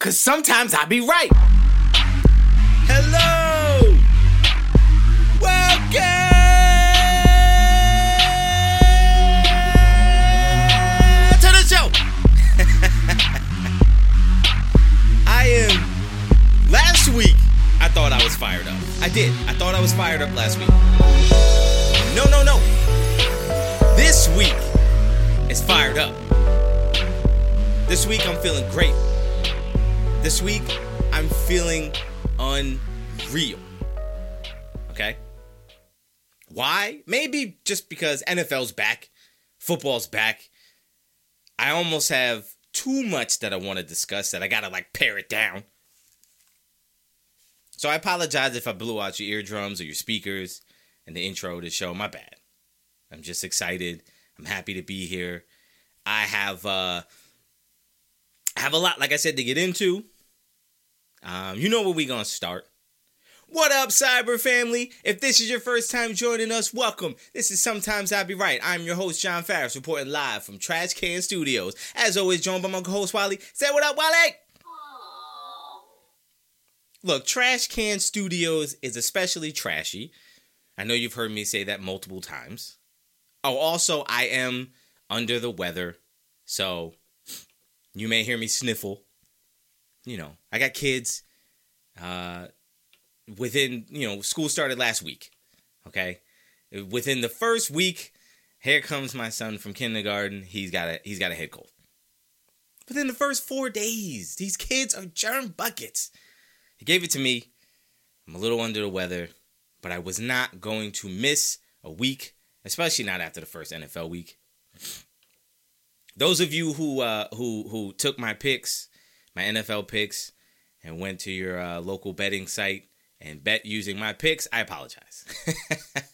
Cause sometimes I be right. Hello! Welcome to the show! I am. Last week, I thought I was fired up. I did. I thought I was fired up last week. No, no, no. This week is fired up. This week, I'm feeling great. This week, I'm feeling unreal. Okay? Why? Maybe just because NFL's back, football's back. I almost have too much that I want to discuss that I gotta like pare it down. So I apologize if I blew out your eardrums or your speakers in the intro to the show. My bad. I'm just excited. I'm happy to be here. I have uh I have a lot, like I said, to get into. Um, you know where we gonna start. What up, Cyber family? If this is your first time joining us, welcome. This is Sometimes I Be Right. I'm your host, John Farris, reporting live from Trash Can Studios. As always, joined by my co-host, Wally. Say what up, Wally! Look, Trash Can Studios is especially trashy. I know you've heard me say that multiple times. Oh, also, I am under the weather, so you may hear me sniffle. You know, I got kids. Uh, within, you know, school started last week. Okay, within the first week, here comes my son from kindergarten. He's got a he's got a head cold. Within the first four days, these kids are germ buckets. He gave it to me. I'm a little under the weather, but I was not going to miss a week, especially not after the first NFL week. Those of you who uh, who who took my picks, my NFL picks, and went to your uh, local betting site and bet using my picks, I apologize.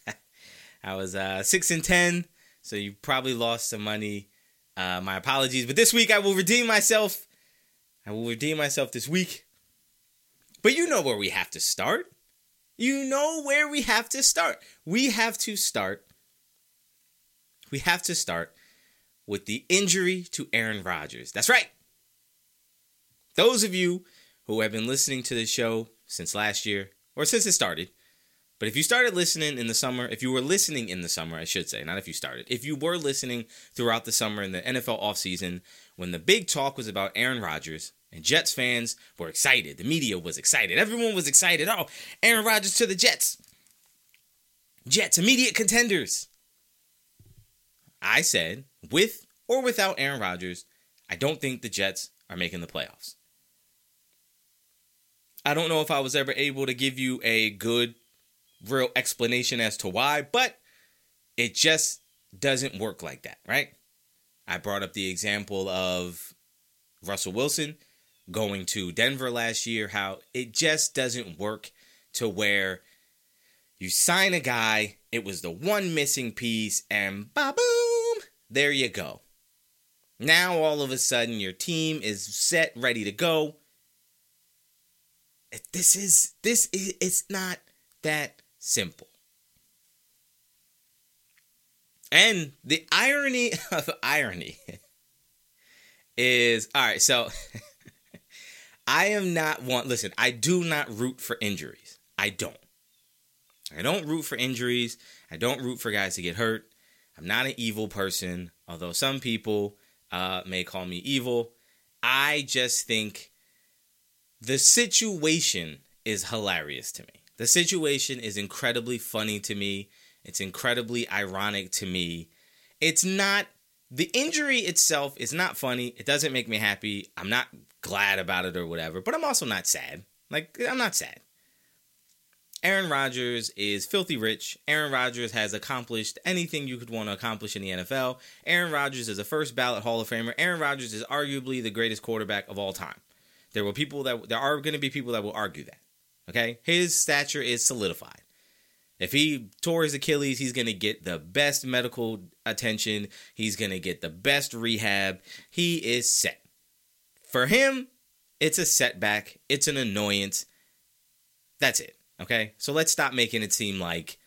I was uh, six and ten, so you probably lost some money. Uh, my apologies, but this week I will redeem myself. I will redeem myself this week. But you know where we have to start. You know where we have to start. We have to start. We have to start with the injury to Aaron Rodgers. That's right. Those of you who have been listening to the show since last year, or since it started, but if you started listening in the summer, if you were listening in the summer, I should say, not if you started, if you were listening throughout the summer in the NFL offseason, when the big talk was about Aaron Rodgers, and Jets fans were excited, the media was excited, everyone was excited. Oh, Aaron Rodgers to the Jets. Jets, immediate contenders. I said, with or without Aaron Rodgers, I don't think the Jets are making the playoffs. I don't know if I was ever able to give you a good, real explanation as to why, but it just doesn't work like that, right? I brought up the example of Russell Wilson going to Denver last year, how it just doesn't work to where you sign a guy, it was the one missing piece, and ba boom, there you go. Now all of a sudden your team is set, ready to go. Eh, this is this is it's not that simple. And the irony of irony is all right, so I am not one listen, I do not root for injuries. I don't. I don't root for injuries. I don't root for guys to get hurt. I'm not an evil person, although some people uh, may call me evil. I just think the situation is hilarious to me. The situation is incredibly funny to me. It's incredibly ironic to me. It's not the injury itself is not funny. It doesn't make me happy. I'm not glad about it or whatever, but I'm also not sad. Like I'm not sad. Aaron Rodgers is filthy rich. Aaron Rodgers has accomplished anything you could want to accomplish in the NFL. Aaron Rodgers is a first ballot Hall of Famer. Aaron Rodgers is arguably the greatest quarterback of all time. There will people that there are going to be people that will argue that. Okay? His stature is solidified. If he tore his Achilles, he's going to get the best medical attention. He's going to get the best rehab. He is set. For him, it's a setback. It's an annoyance. That's it. Okay? So let's stop making it seem like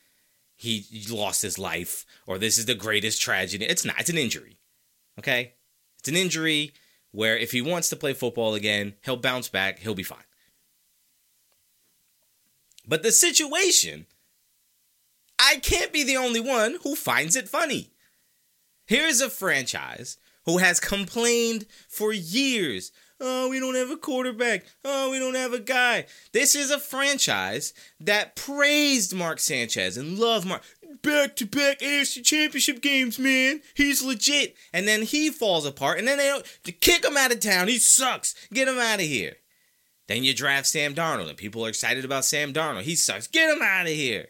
he lost his life or this is the greatest tragedy. It's not. It's an injury. Okay? It's an injury. where if he wants to play football again, he'll bounce back, he'll be fine. But the situation, I can't be the only one who finds it funny. Here's a franchise who has complained for years. Oh, we don't have a quarterback. Oh, we don't have a guy. This is a franchise that praised Mark Sanchez and loved Mark. Back to back AFC championship games, man. He's legit. And then he falls apart, and then they kick him out of town. He sucks. Get him out of here. Then you draft Sam Darnold, and people are excited about Sam Darnold. He sucks. Get him out of here.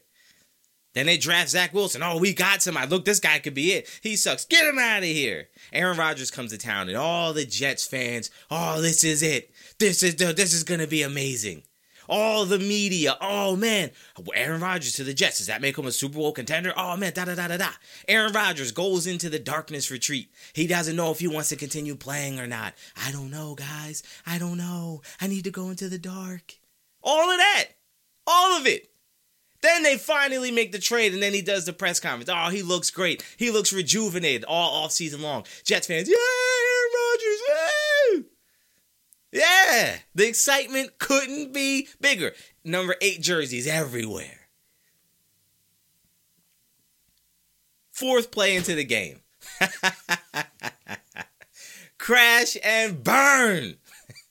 Then they draft Zach Wilson. Oh, we got somebody. Look, this guy could be it. He sucks. Get him out of here. Aaron Rodgers comes to town, and all the Jets fans, oh, this is it. This is the, this is gonna be amazing. All the media, oh man, Aaron Rodgers to the Jets. Does that make him a Super Bowl contender? Oh man, da da da da da. Aaron Rodgers goes into the darkness retreat. He doesn't know if he wants to continue playing or not. I don't know, guys. I don't know. I need to go into the dark. All of that. All of it. Then they finally make the trade, and then he does the press conference. Oh, he looks great. He looks rejuvenated all off season long. Jets fans, yeah, Aaron Rodgers, woo! Yeah, the excitement couldn't be bigger. Number eight jerseys everywhere. Fourth play into the game. Crash and burn.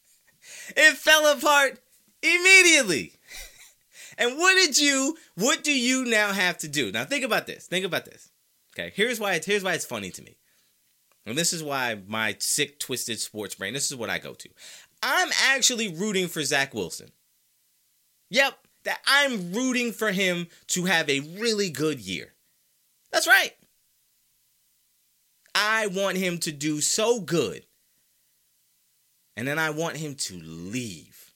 it fell apart immediately. And what did you, what do you now have to do? Now think about this. Think about this. Okay, here's why it's here's why it's funny to me. And this is why my sick, twisted sports brain, this is what I go to. I'm actually rooting for Zach Wilson. Yep, that I'm rooting for him to have a really good year. That's right. I want him to do so good. And then I want him to leave.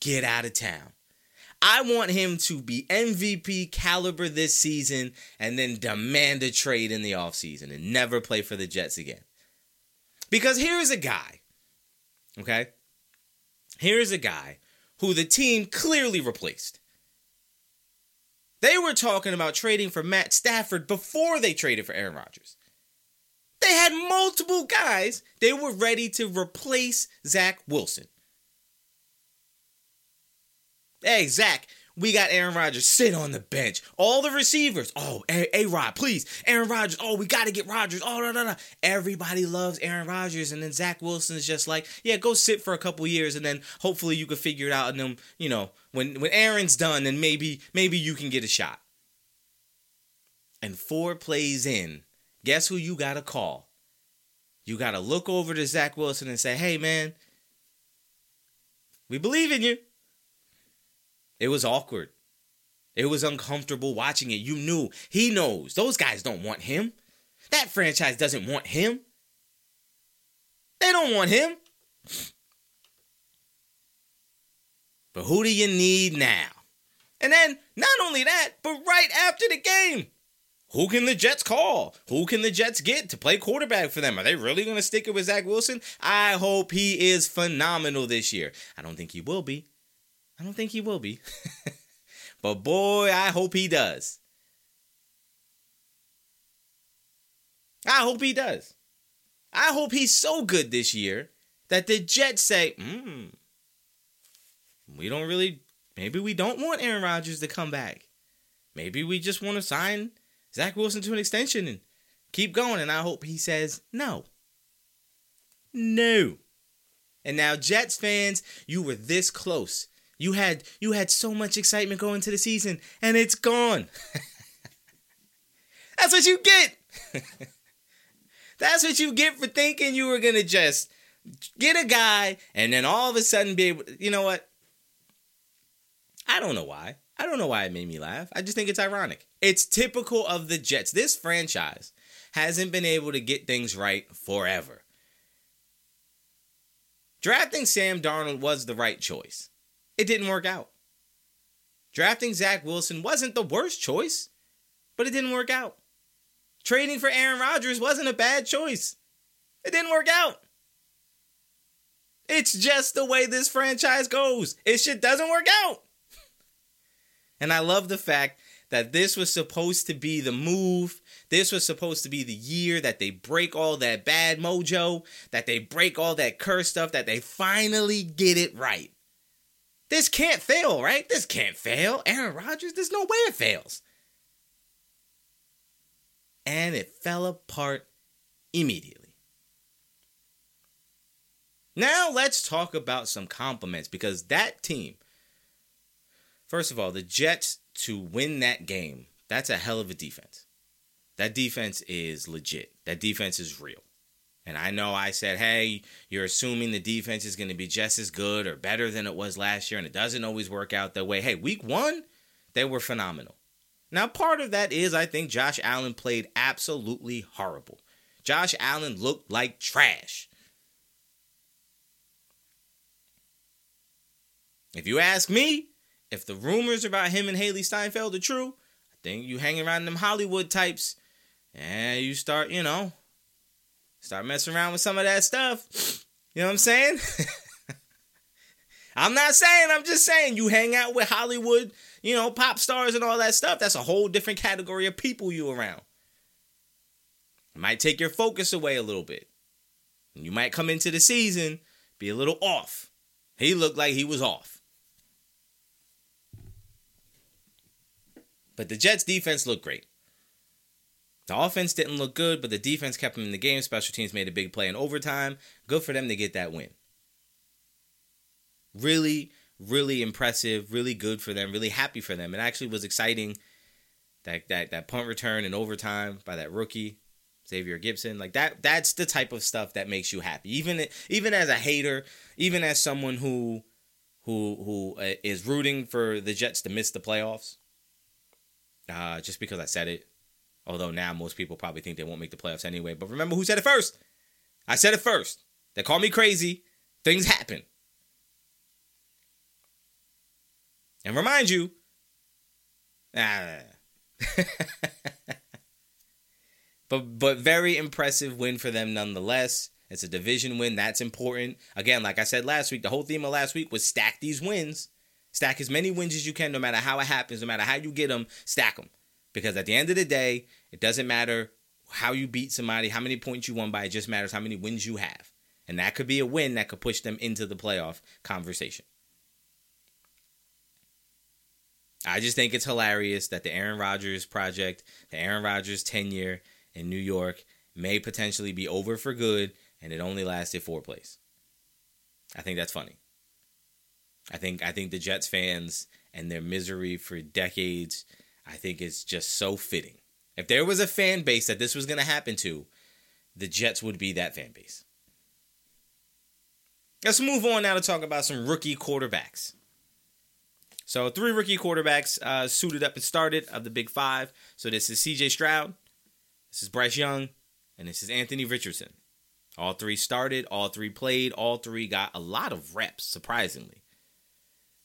Get out of town. I want him to be MVP caliber this season and then demand a trade in the offseason and never play for the Jets again. Because here's a guy, okay? Here's a guy who the team clearly replaced. They were talking about trading for Matt Stafford before they traded for Aaron Rodgers. They had multiple guys they were ready to replace Zach Wilson. Hey, Zach, we got Aaron Rodgers. Sit on the bench. All the receivers. Oh, A Rod, please. Aaron Rodgers. Oh, we got to get Rodgers. Oh, no, no, no. Everybody loves Aaron Rodgers. And then Zach Wilson is just like, yeah, go sit for a couple years and then hopefully you can figure it out. And then, you know, when, when Aaron's done, then maybe, maybe you can get a shot. And four plays in, guess who you got to call? You got to look over to Zach Wilson and say, hey, man, we believe in you. It was awkward. It was uncomfortable watching it. You knew. He knows. Those guys don't want him. That franchise doesn't want him. They don't want him. But who do you need now? And then, not only that, but right after the game, who can the Jets call? Who can the Jets get to play quarterback for them? Are they really going to stick it with Zach Wilson? I hope he is phenomenal this year. I don't think he will be. I don't think he will be. but boy, I hope he does. I hope he does. I hope he's so good this year that the Jets say, hmm, we don't really, maybe we don't want Aaron Rodgers to come back. Maybe we just want to sign Zach Wilson to an extension and keep going. And I hope he says no. No. And now, Jets fans, you were this close you had you had so much excitement going to the season and it's gone. That's what you get. That's what you get for thinking you were going to just get a guy and then all of a sudden be able you know what? I don't know why. I don't know why it made me laugh. I just think it's ironic. It's typical of the Jets. This franchise hasn't been able to get things right forever. Drafting Sam Darnold was the right choice. It didn't work out. Drafting Zach Wilson wasn't the worst choice, but it didn't work out. Trading for Aaron Rodgers wasn't a bad choice. It didn't work out. It's just the way this franchise goes. It shit doesn't work out. And I love the fact that this was supposed to be the move. This was supposed to be the year that they break all that bad mojo, that they break all that curse stuff, that they finally get it right. This can't fail, right? This can't fail. Aaron Rodgers, there's no way it fails. And it fell apart immediately. Now let's talk about some compliments because that team, first of all, the Jets to win that game, that's a hell of a defense. That defense is legit. That defense is real. And I know I said, hey, you're assuming the defense is going to be just as good or better than it was last year, and it doesn't always work out that way. Hey, week one, they were phenomenal. Now, part of that is I think Josh Allen played absolutely horrible. Josh Allen looked like trash. If you ask me, if the rumors about him and Hailee Steinfeld are true, I think you hang around them Hollywood types and you start, you know, start messing around with some of that stuff. You know what I'm saying? I'm not saying, I'm just saying you hang out with Hollywood, you know, pop stars and all that stuff. That's a whole different category of people you around. It might take your focus away a little bit. You might come into the season be a little off. He looked like he was off. But the Jets defense looked great. The offense didn't look good, but the defense kept them in the game. Special teams made a big play in overtime. Good for them to get that win. Really, really impressive. Really good for them. Really happy for them. It actually was exciting that that that punt return in overtime by that rookie Xavier Gipson. Like that. That's the type of stuff that makes you happy. Even even as a hater, even as someone who who who uh, rooting for the Jets to miss the playoffs uh, just because I said it. Although now most people probably think they won't make the playoffs anyway. But remember who said it first? I said it first. They call me crazy. Things happen. And remind you, ah, but but very impressive win for them nonetheless. It's a division win. That's important. Again, like I said last week, the whole theme of last week was stack these wins. Stack as many wins as you can, no matter how it happens, no matter how you get them, stack them. Because at the end of the day, it doesn't matter how you beat somebody, how many points you won by, it just matters how many wins you have. And that could be a win that could push them into the playoff conversation. I just think it's hilarious that the Aaron Rodgers project, the Aaron Rodgers tenure in New York, may potentially be over for good and it only lasted four plays. I think that's funny. I think I think the Jets fans and their misery for decades, I think it's just so fitting. If there was a fan base that this was going to happen to, the Jets would be that fan base. Let's move on now to talk about some rookie quarterbacks. So, three rookie quarterbacks uh, suited up and started of the Big Five. So, this is CJ Stroud, this is Bryce Young, and this is Anthony Richardson. All three started, all three played, all three got a lot of reps, surprisingly.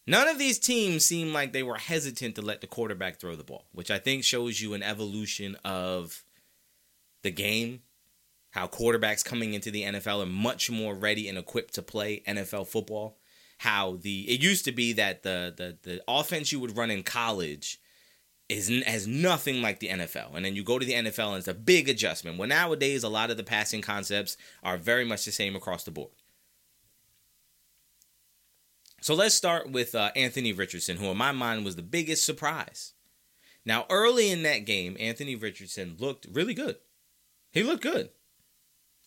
None of these teams seem like they were hesitant to let the quarterback throw the ball, which I think shows you an evolution of the game. How quarterbacks coming into the NFL are much more ready and equipped to play NFL football. How the it used to be that the the the offense you would run in college is has nothing like the NFL, and then you go to the NFL and it's a big adjustment. Well, nowadays a lot of the passing concepts are very much the same across the board. So let's start with uh, Anthony Richardson, who in my mind was the biggest surprise. Now, early in that game, Anthony Richardson looked really good. He looked good.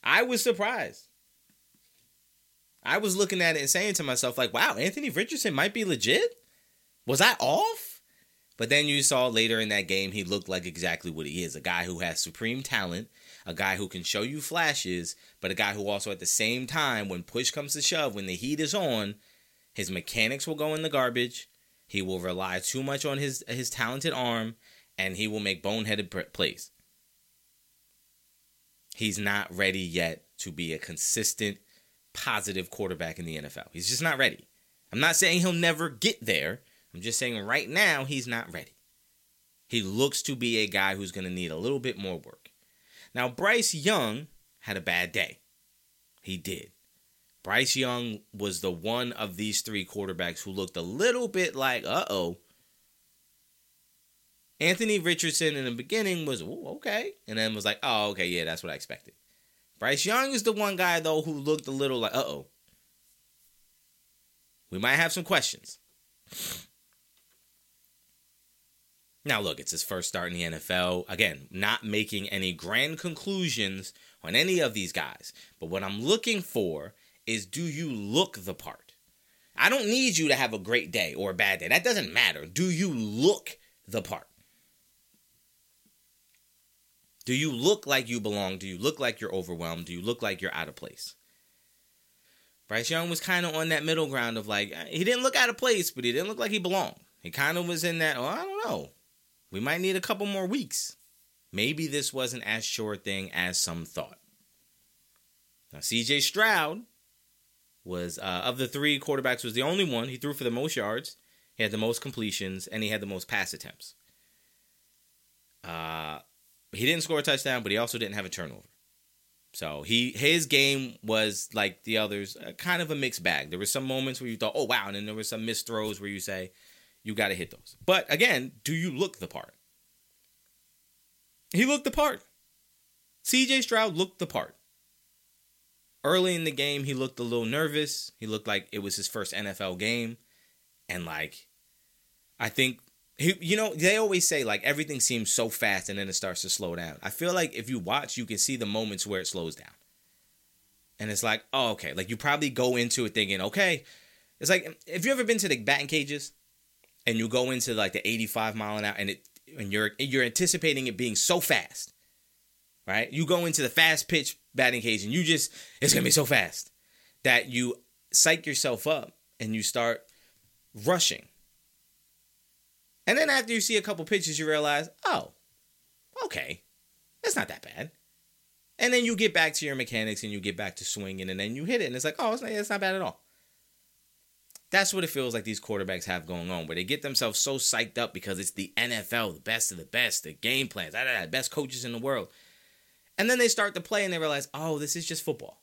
I was surprised. I was looking at it and saying to myself, like, wow, Anthony Richardson might be legit. Was I off? But then you saw later in that game, he looked like exactly what he is a guy who has supreme talent, a guy who can show you flashes, but a guy who also, at the same time, when push comes to shove, when the heat is on, his mechanics will go in the garbage. He will rely too much on his his talented arm, and he will make boneheaded plays. He's not ready yet to be a consistent, positive quarterback in the NFL. He's just not ready. I'm not saying he'll never get there. I'm just saying right now he's not ready. He looks to be a guy who's going to need a little bit more work. Now, Bryce Young had a bad day. He did. Bryce Young was the one of these three quarterbacks who looked a little bit like, uh oh. Anthony Richardson in the beginning was okay, and then was like, oh, okay, yeah, that's what I expected. Bryce Young is the one guy though who looked a little like, uh oh, we might have some questions. Now, look, it's his first start in the NFL. Again, not making any grand conclusions on any of these guys. But what I'm looking for is do you look the part? I don't need you to have a great day or a bad day. That doesn't matter. Do you look the part? Do you look like you belong? Do you look like you're overwhelmed? Do you look like you're out of place? Bryce Young was kind of on that middle ground of like, he didn't look out of place, but he didn't look like he belonged. He kind of was in that, oh, I don't know. We might need a couple more weeks. Maybe this wasn't as sure a thing as some thought. Now, CJ Stroud was, uh, of the three quarterbacks, was the only one. He threw for the most yards, he had the most completions, and he had the most pass attempts. Uh, he didn't score a touchdown, but he also didn't have a turnover. So he his game was like the others, uh, kind of a mixed bag. There were some moments where you thought, "Oh wow," and then there were some missed throws where you say, "You got to hit those." But again, do you look the part? He looked the part. CJ Stroud looked the part. Early in the game, he looked a little nervous. He looked like it was his first NFL game. And like I think he, you know, they always say like everything seems so fast and then it starts to slow down. I feel like if you watch, you can see the moments where it slows down. And it's like, oh, okay. Like you probably go into it thinking, okay. It's like if you ever been to the batting cages and you go into like the 85 mile an hour and it and you're you're anticipating it being so fast. Right? You go into the fast pitch batting cage and you just it's gonna be so fast that you psych yourself up and you start rushing and then after you see a couple pitches, you realize, oh, okay, that's not that bad. And then you get back to your mechanics and you get back to swinging, and then you hit it, and it's like, oh, it's not, it's not bad at all. That's what it feels like these quarterbacks have going on, where they get themselves so psyched up because it's the NFL, the best of the best, the game plans, best coaches in the world. And then they start to play and they realize, oh, this is just football.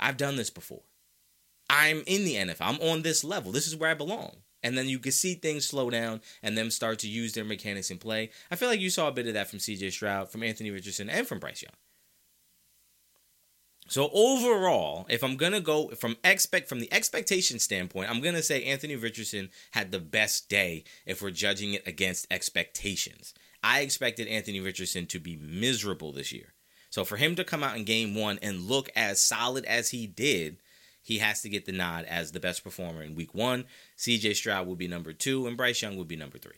I've done this before. I'm in the NFL. I'm on this level. This is where I belong and then you can see things slow down and them start to use their mechanics in play. I feel like you saw a bit of that from CJ Stroud, from Anthony Richardson, and from Bryce Young. So overall, if I'm gonna go from expect from the expectation standpoint, I'm gonna say Anthony Richardson had the best day if we're judging it against expectations. I expected Anthony Richardson to be miserable this year. So for him to come out in game one and look as solid as he did, he has to get the nod as the best performer in week one. CJ Stroud will be number two, and Bryce Young will be number three.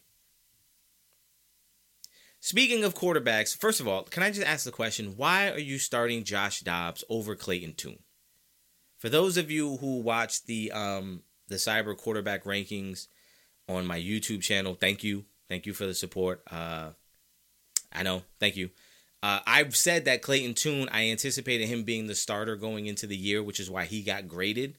Speaking of quarterbacks, first of all, can I just ask the question why are you starting Josh Dobbs over Clayton Tune? For those of you who watch the um, the Cyber quarterback rankings on my YouTube channel, thank you. Thank you for the support. Uh, I know. Thank you. Uh, I've said that Clayton Tune, I anticipated him being the starter going into the year, which is why he got graded.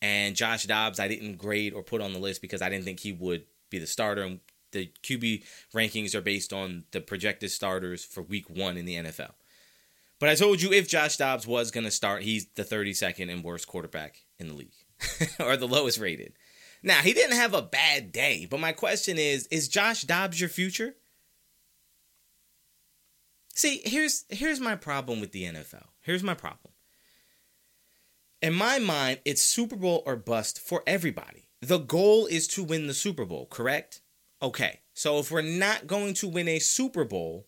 And Josh Dobbs, I didn't grade or put on the list because I didn't think he would be the starter. And the QB rankings are based on the projected starters for week one in the NFL. But I told you if Josh Dobbs was going to start, he's the 32nd and worst quarterback in the league, or the lowest rated. Now, he didn't have a bad day, but my question is is Josh Dobbs your future? See, here's here's my problem with the NFL. Here's my problem. In my mind, it's Super Bowl or bust for everybody. The goal is to win the Super Bowl, correct? Okay. So if we're not going to win a Super Bowl,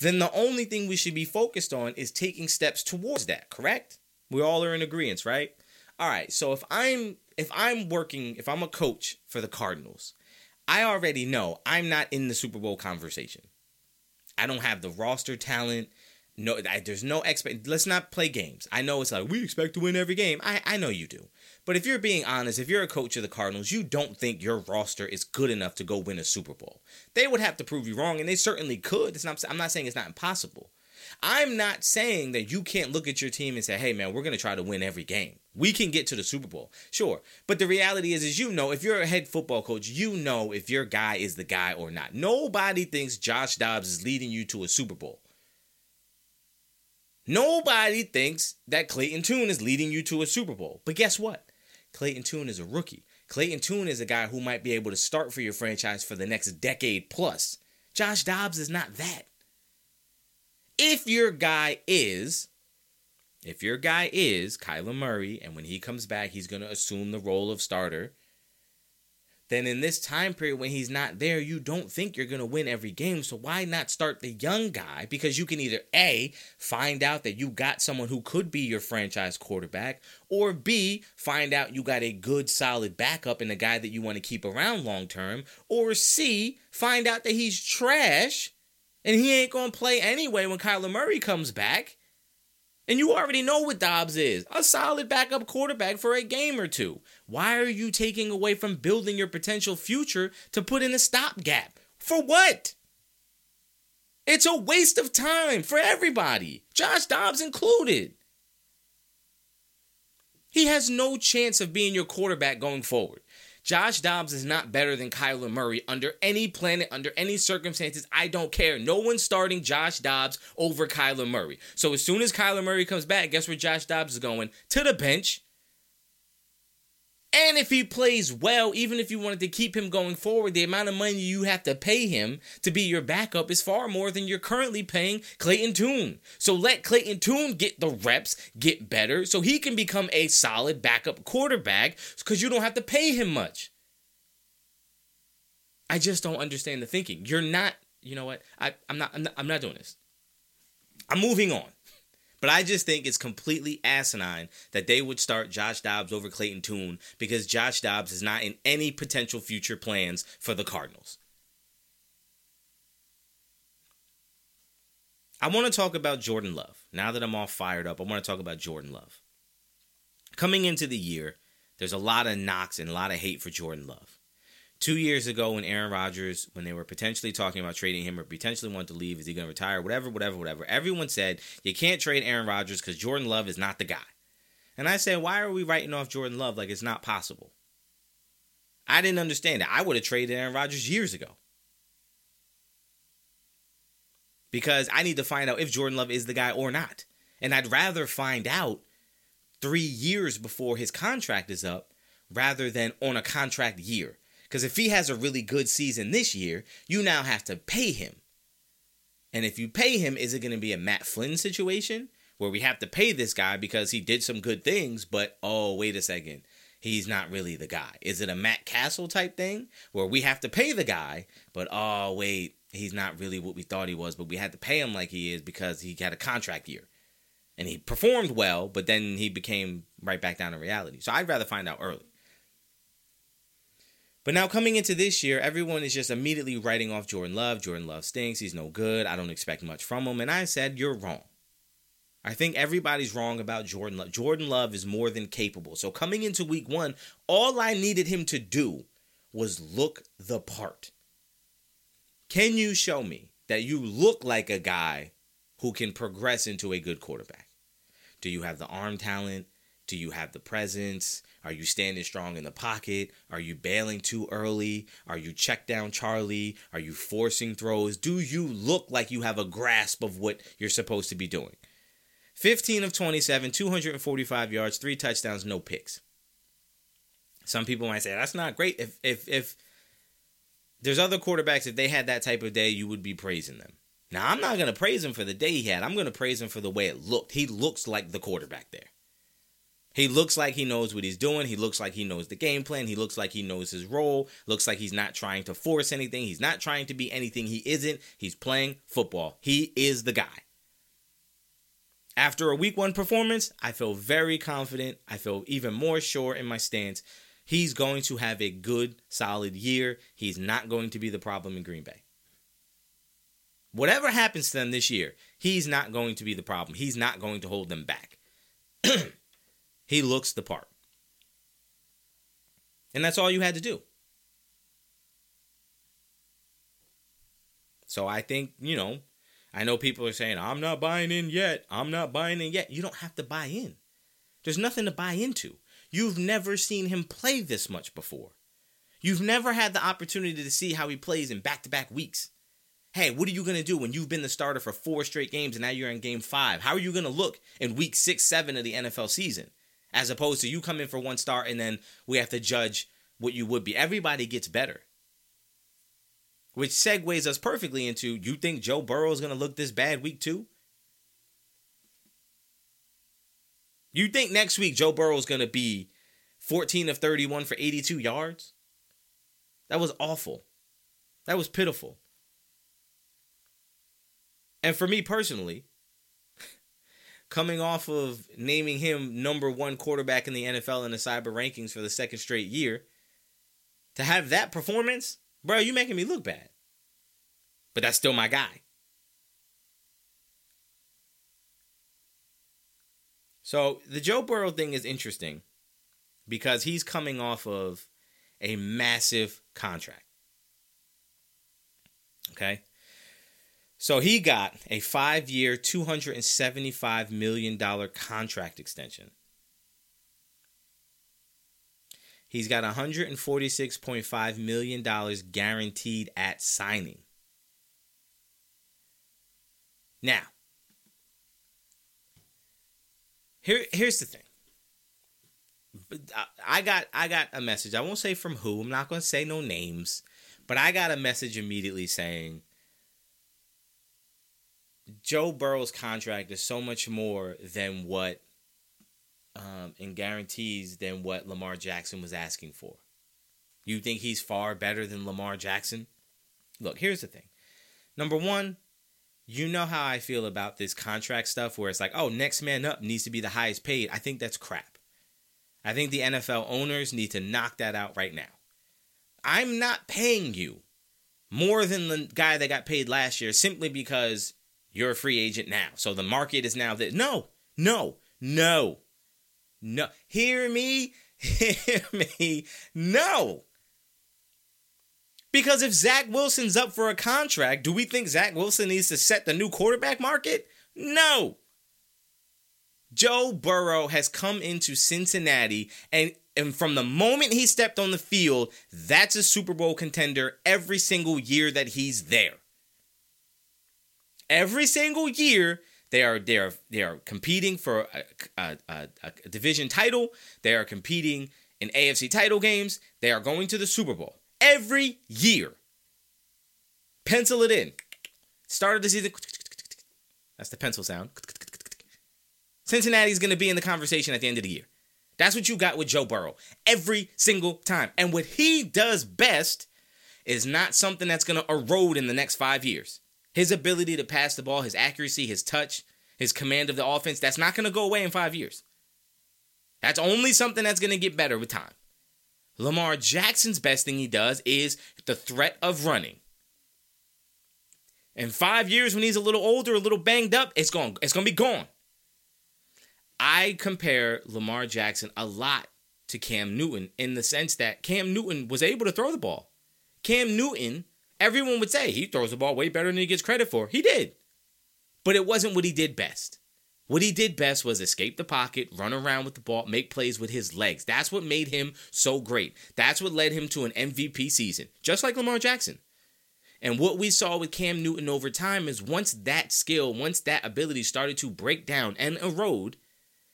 then the only thing we should be focused on is taking steps towards that, correct? We all are in agreement, right? All right. So if I'm if I'm working, if I'm a coach for the Cardinals, I already know I'm not in the Super Bowl conversation. I don't have the roster talent. No, I, there's no expect. Let's not play games. I know it's like we expect to win every game. I I know you do. But if you're being honest, if you're a coach of the Cardinals, you don't think your roster is good enough to go win a Super Bowl. They would have to prove you wrong, and they certainly could. Not. I'm not saying it's not impossible. I'm not saying that you can't look at your team and say, "Hey, man, we're going to try to win every game. We can get to the Super Bowl." Sure, but the reality is, is you know, if you're a head football coach, you know if your guy is the guy or not. Nobody thinks Josh Dobbs is leading you to a Super Bowl. Nobody thinks that Clayton Tune is leading you to a Super Bowl. But guess what? Clayton Tune is a rookie. Clayton Tune is a guy who might be able to start for your franchise for the next decade plus. Josh Dobbs is not that. If your guy is, if your guy is Kyler Murray, and when he comes back, he's going to assume the role of starter, then in this time period when he's not there, you don't think you're going to win every game. So why not start the young guy? Because you can either A, find out that you got someone who could be your franchise quarterback, or B, find out you got a good, solid backup and a guy that you want to keep around long term, or C, find out that he's trash and he ain't going to play anyway when Kyler Murray comes back. And you already know what Dobbs is a solid backup quarterback for a game or two. Why are you taking away from building your potential future to put in a stopgap? For what? It's a waste of time for everybody, Josh Dobbs included. He has no chance of being your quarterback going forward. Josh Dobbs is not better than Kyler Murray under any planet, under any circumstances. I don't care. No one's starting Josh Dobbs over Kyler Murray. So as soon as Kyler Murray comes back, guess where Josh Dobbs is going? To the bench. And if he plays well, even if you wanted to keep him going forward, the amount of money you have to pay him to be your backup is far more than you're currently paying Clayton Tune. So let Clayton Tune get the reps, get better, so he can become a solid backup quarterback because you don't have to pay him much. I just don't understand the thinking. You're not, you know what? I, I'm not, I'm not, I'm not doing this. I'm moving on. But I just think it's completely asinine that they would start Josh Dobbs over Clayton Tune because Josh Dobbs is not in any potential future plans for the Cardinals. I want to talk about Jordan Love. Now that I'm all fired up, I want to talk about Jordan Love. Coming into the year, there's a lot of knocks and a lot of hate for Jordan Love two years ago when Aaron Rodgers, when they were potentially talking about trading him or potentially wanted to leave, is he going to retire? Whatever, whatever, whatever. Everyone said you can't trade Aaron Rodgers because Jordan Love is not the guy. And I said, why are we writing off Jordan Love like it's not possible? I didn't understand it. I would have traded Aaron Rodgers years ago. Because I need to find out if Jordan Love is the guy or not. And I'd rather find out three years before his contract is up rather than on a contract year. Because if he has a really good season this year, you now have to pay him. And if you pay him, is it going to be a Matt Flynn situation where we have to pay this guy because he did some good things, but oh, wait a second, he's not really the guy? Is it a Matt Cassel type thing where we have to pay the guy, but oh, wait, he's not really what we thought he was, but we had to pay him like he is because he had a contract year? And he performed well, but then he became right back down to reality. So I'd rather find out early. But now coming into this year, everyone is just immediately writing off Jordan Love. Jordan Love stinks. He's no good. I don't expect much from him. And I said, You're wrong. I think everybody's wrong about Jordan Love. Jordan Love is more than capable. So coming into week one, all I needed him to do was look the part. Can you show me that you look like a guy who can progress into a good quarterback? Do you have the arm talent? Do you have the presence? Are you standing strong in the pocket? Are you bailing too early? Are you check down Charlie? Are you forcing throws? Do you look like you have a grasp of what you're supposed to be doing? 15 of 27, 245 yards, three touchdowns, no picks. Some people might say that's not great. If if if there's other quarterbacks, if they had that type of day, you would be praising them. Now I'm not gonna praise him for the day he had. I'm gonna praise him for the way it looked. He looks like the quarterback there. He looks like he knows what he's doing. He looks like he knows the game plan. He looks like he knows his role. Looks like he's not trying to force anything. He's not trying to be anything he isn't. He's playing football. He is the guy. After a week one performance, I feel very confident. I feel even more sure in my stance. He's going to have a good, solid year. He's not going to be the problem in Green Bay. Whatever happens to them this year, he's not going to be the problem. He's not going to hold them back. He looks the part. And that's all you had to do. So I think, you know, I know people are saying, I'm not buying in yet. I'm not buying in yet. You don't have to buy in. There's nothing to buy into. You've never seen him play this much before. You've never had the opportunity to see how he plays in back to back weeks. Hey, what are you going to do when you've been the starter for four straight games and now you're in game five? How are you going to look in week six, seven of the NFL season? As opposed to you come in for one start and then we have to judge what you would be. Everybody gets better. Which segues us perfectly into you think Joe Burrow is going to look this bad week two? You think next week Joe Burrow is going to be 14 of 31 for 82 yards? That was awful. That was pitiful. And for me personally, coming off of naming him number one quarterback in the NFL in the cyber rankings for the second straight year, to have that performance, bro, you making me look bad. But that's still my guy. So the Joe Burrow thing is interesting because he's coming off of a massive contract. Okay. So he got a five year, $275 million contract extension. He's got $146.5 million guaranteed at signing. Now, here, here's the thing. I got I got a message. I won't say from who. I'm not going to say no names, but I got a message immediately saying Joe Burrow's contract is so much more than what um, and guarantees than what Lamar Jackson was asking for. You think he's far better than Lamar Jackson? Look, here's the thing. Number one, you know how I feel about this contract stuff where it's like, oh, next man up needs to be the highest paid. I think that's crap. I think the NFL owners need to knock that out right now. I'm not paying you more than the guy that got paid last year simply because you're a free agent now. So the market is now that. No, no, no, no. Hear me? Hear me? No. Because if Zach Wilson's up for a contract, do we think Zach Wilson needs to set the new quarterback market? No. Joe Burrow has come into Cincinnati and and from the moment he stepped on the field, that's a Super Bowl contender every single year that he's there. Every single year, they are they are they are competing for a, a, a, a division title. They are competing in AFC title games. They are going to the Super Bowl every year. Pencil it in. Start of the season. That's the pencil sound. Cincinnati's going to be in the conversation at the end of the year. That's what you got with Joe Burrow every single time. And what he does best is not something that's going to erode in the next five years. His ability to pass the ball, his accuracy, his touch, his command of the offense, that's not going to go away in five years. That's only something that's going to get better with time. Lamar Jackson's best thing he does is the threat of running. In five years, when he's a little older, a little banged up, it's going, it's going to be gone. I compare Lamar Jackson a lot to Cam Newton in the sense that Cam Newton was able to throw the ball. Cam Newton, everyone would say he throws the ball way better than he gets credit for. He did. But it wasn't what he did best. What he did best was escape the pocket, run around with the ball, make plays with his legs. That's what made him so great. That's what led him to an MVP season, just like Lamar Jackson. And what we saw with Cam Newton over time is once that skill, once that ability started to break down and erode,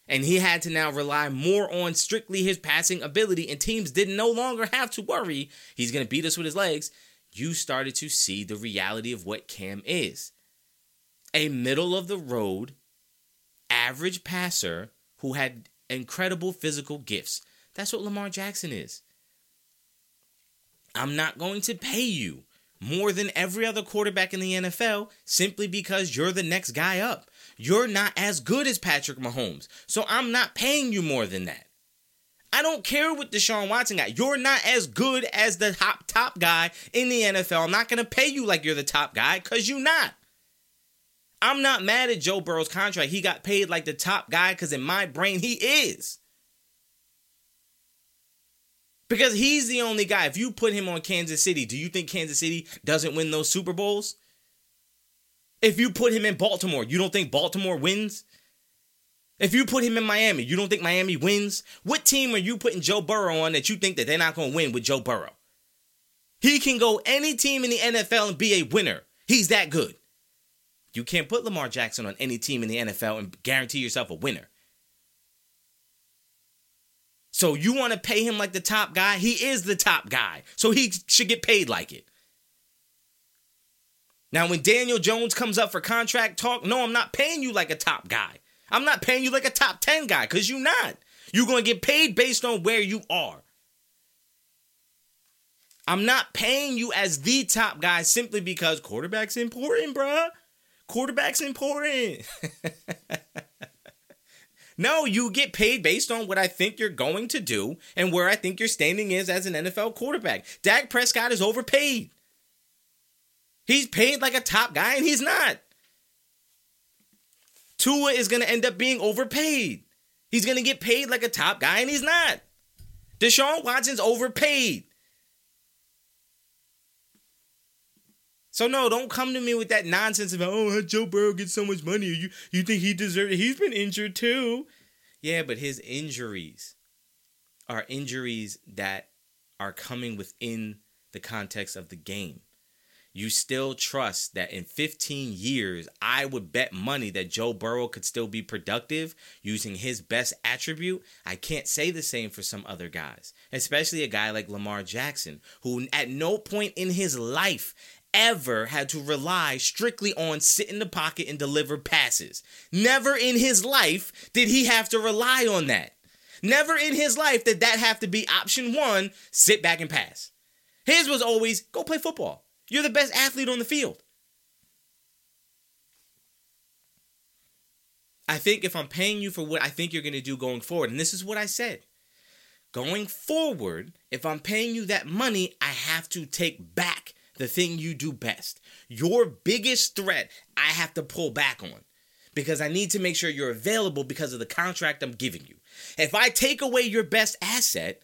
and he had to now rely more on strictly his passing ability, and teams didn't no longer have to worry he's going to beat us with his legs. You started to see the reality of what Cam is a middle of the road, average passer who had incredible physical gifts. That's what Lamar Jackson is. I'm not going to pay you more than every other quarterback in the NFL simply because you're the next guy up. You're not as good as Patrick Mahomes. So I'm not paying you more than that. I don't care what Deshaun Watson got. You're not as good as the top top guy in the NFL. I'm not going to pay you like you're the top guy because you're not. I'm not mad at Joe Burrow's contract. He got paid like the top guy because in my brain he is. Because he's the only guy. If you put him on Kansas City, do you think Kansas City doesn't win those Super Bowls? If you put him in Baltimore, you don't think Baltimore wins? If you put him in Miami, you don't think Miami wins? What team are you putting Joe Burrow on that you think that they're not going to win with Joe Burrow? He can go any team in the NFL and be a winner. He's that good. You can't put Lamar Jackson on any team in the NFL and guarantee yourself a winner. So you want to pay him like the top guy? He is the top guy. So he should get paid like it. Now, when Daniel Jones comes up for contract talk, no, I'm not paying you like a top guy. I'm not paying you like a top 10 guy because you're not. You're going to get paid based on where you are. I'm not paying you as the top guy simply because quarterback's important, bruh. Quarterback's important. no, you get paid based on what I think you're going to do and where I think your standing is as an NFL quarterback. Dak Prescott is overpaid. He's paid like a top guy and he's not. Tua is going to end up being overpaid. He's going to get paid like a top guy and he's not. Deshaun Watson's overpaid. So no, don't come to me with that nonsense about oh Joe Burrow gets so much money. You you think he deserves it? He's been injured too. Yeah, but his injuries are injuries that are coming within the context of the game you still trust that in 15 years, I would bet money that Joe Burrow could still be productive using his best attribute. I can't say the same for some other guys, especially a guy like Lamar Jackson, who at no point in his life ever had to rely strictly on sit in the pocket and deliver passes. Never in his life did he have to rely on that. Never in his life did that have to be option one sit back and pass. His was always go play football. You're the best athlete on the field. I think if I'm paying you for what I think you're going to do going forward, and this is what I said going forward, if I'm paying you that money, I have to take back the thing you do best. Your biggest threat, I have to pull back on because I need to make sure you're available because of the contract I'm giving you. If I take away your best asset,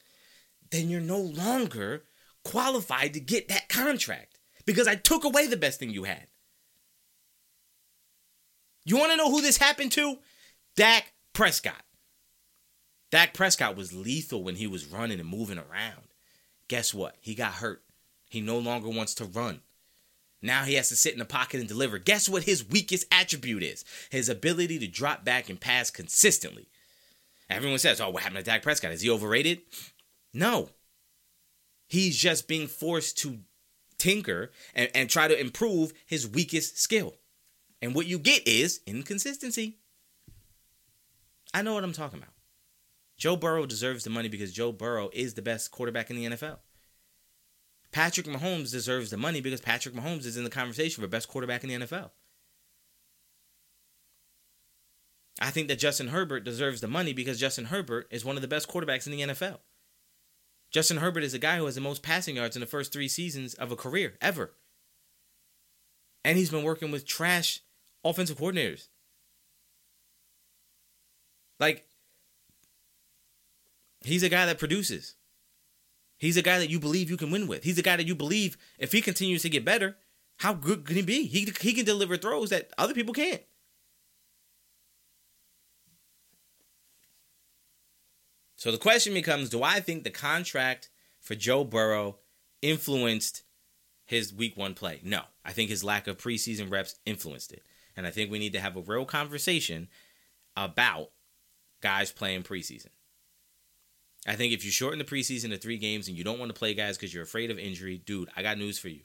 then you're no longer qualified to get that contract because I took away the best thing you had. You want to know who this happened to? Dak Prescott. Dak Prescott was lethal when he was running and moving around. Guess what? He got hurt. He no longer wants to run. Now he has to sit in the pocket and deliver. Guess what his weakest attribute is? His ability to drop back and pass consistently. Everyone says, oh, what happened to Dak Prescott? Is he overrated? No. He's just being forced to tinker and, and try to improve his weakest skill. And what you get is inconsistency. I know what I'm talking about. Joe Burrow deserves the money because Joe Burrow is the best quarterback in the NFL. Patrick Mahomes deserves the money because Patrick Mahomes is in the conversation for best quarterback in the NFL. I think that Justin Herbert deserves the money because Justin Herbert is one of the best quarterbacks in the NFL. Justin Herbert is a guy who has the most passing yards in the first three seasons of a career ever. And he's been working with trash offensive coordinators. Like, he's a guy that produces. He's a guy that you believe you can win with. He's a guy that you believe if he continues to get better, how good can he be? He, he can deliver throws that other people can't. So the question becomes do I think the contract for Joe Burrow influenced his week one play? No. I think his lack of preseason reps influenced it. And I think we need to have a real conversation about guys playing preseason. I think if you shorten the preseason to three games and you don't want to play guys because you're afraid of injury, dude, I got news for you.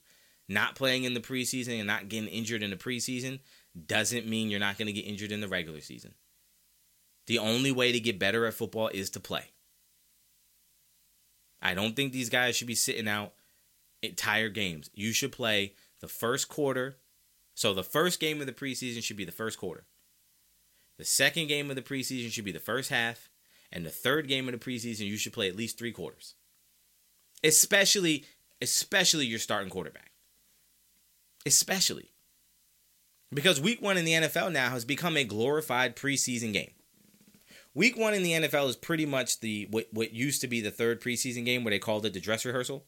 Not playing in the preseason and not getting injured in the preseason doesn't mean you're not going to get injured in the regular season. The only way to get better at football is to play. I don't think these guys should be sitting out entire games. You should play the first quarter. So the first game of the preseason should be the first quarter. The second game of the preseason should be the first half. And the third game of the preseason, you should play at least three quarters. Especially, especially your starting quarterback. Especially. Because week one in the NFL now has become a glorified preseason game. Week one in the NFL is pretty much the what what used to be the third preseason game where they called it the dress rehearsal.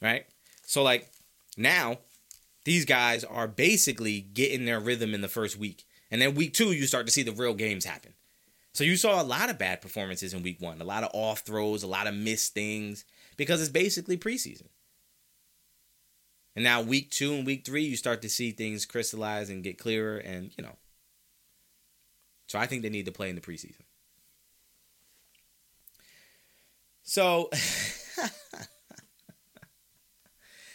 Right? So like now, these guys are basically getting their rhythm in the first week. And then week two, you start to see the real games happen. So you saw a lot of bad performances in week one, a lot of off throws, a lot of missed things, because it's basically preseason. And now week two and week three, you start to see things crystallize and get clearer, and you know, so I think they need to play in the preseason. So,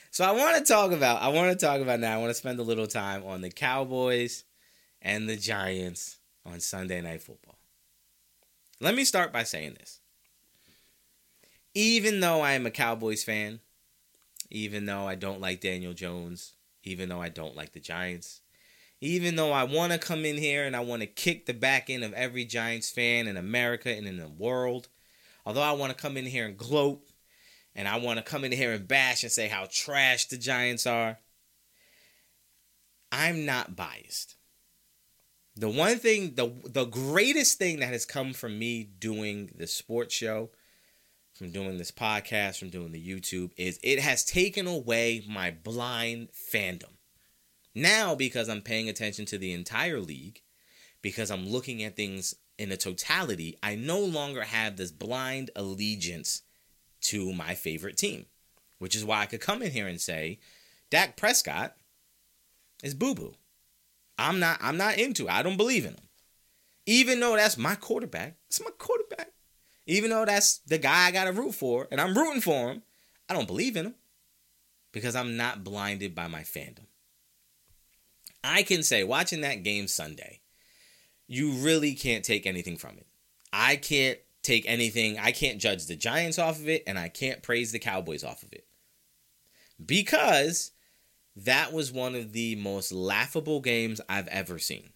So I want to talk about I want to talk about now. I want to spend a little time on the Cowboys and the Giants on Sunday Night Football. Let me start by saying this. Even though I am a Cowboys fan, even though I don't like Daniel Jones, even though I don't like the Giants, even though I want to come in here and I want to kick the back end of every Giants fan in America and in the world, although I want to come in here and gloat and I want to come in here and bash and say how trash the Giants are, I'm not biased. The one thing, the the greatest thing that has come from me doing the sports show, from doing this podcast, from doing the YouTube, is it has taken away my blind fandom. Now, because I'm paying attention to the entire league, because I'm looking at things in a totality, I no longer have this blind allegiance to my favorite team, which is why I could come in here and say, Dak Prescott is boo boo. I'm not I'm not into it. I don't believe in him. Even though that's my quarterback. It's my quarterback. Even though that's the guy I got to root for and I'm rooting for him, I don't believe in him because I'm not blinded by my fandom. I can say watching that game Sunday, you really can't take anything from it. I can't take anything. I can't judge the Giants off of it and I can't praise the Cowboys off of it. Because that was one of the most laughable games I've ever seen.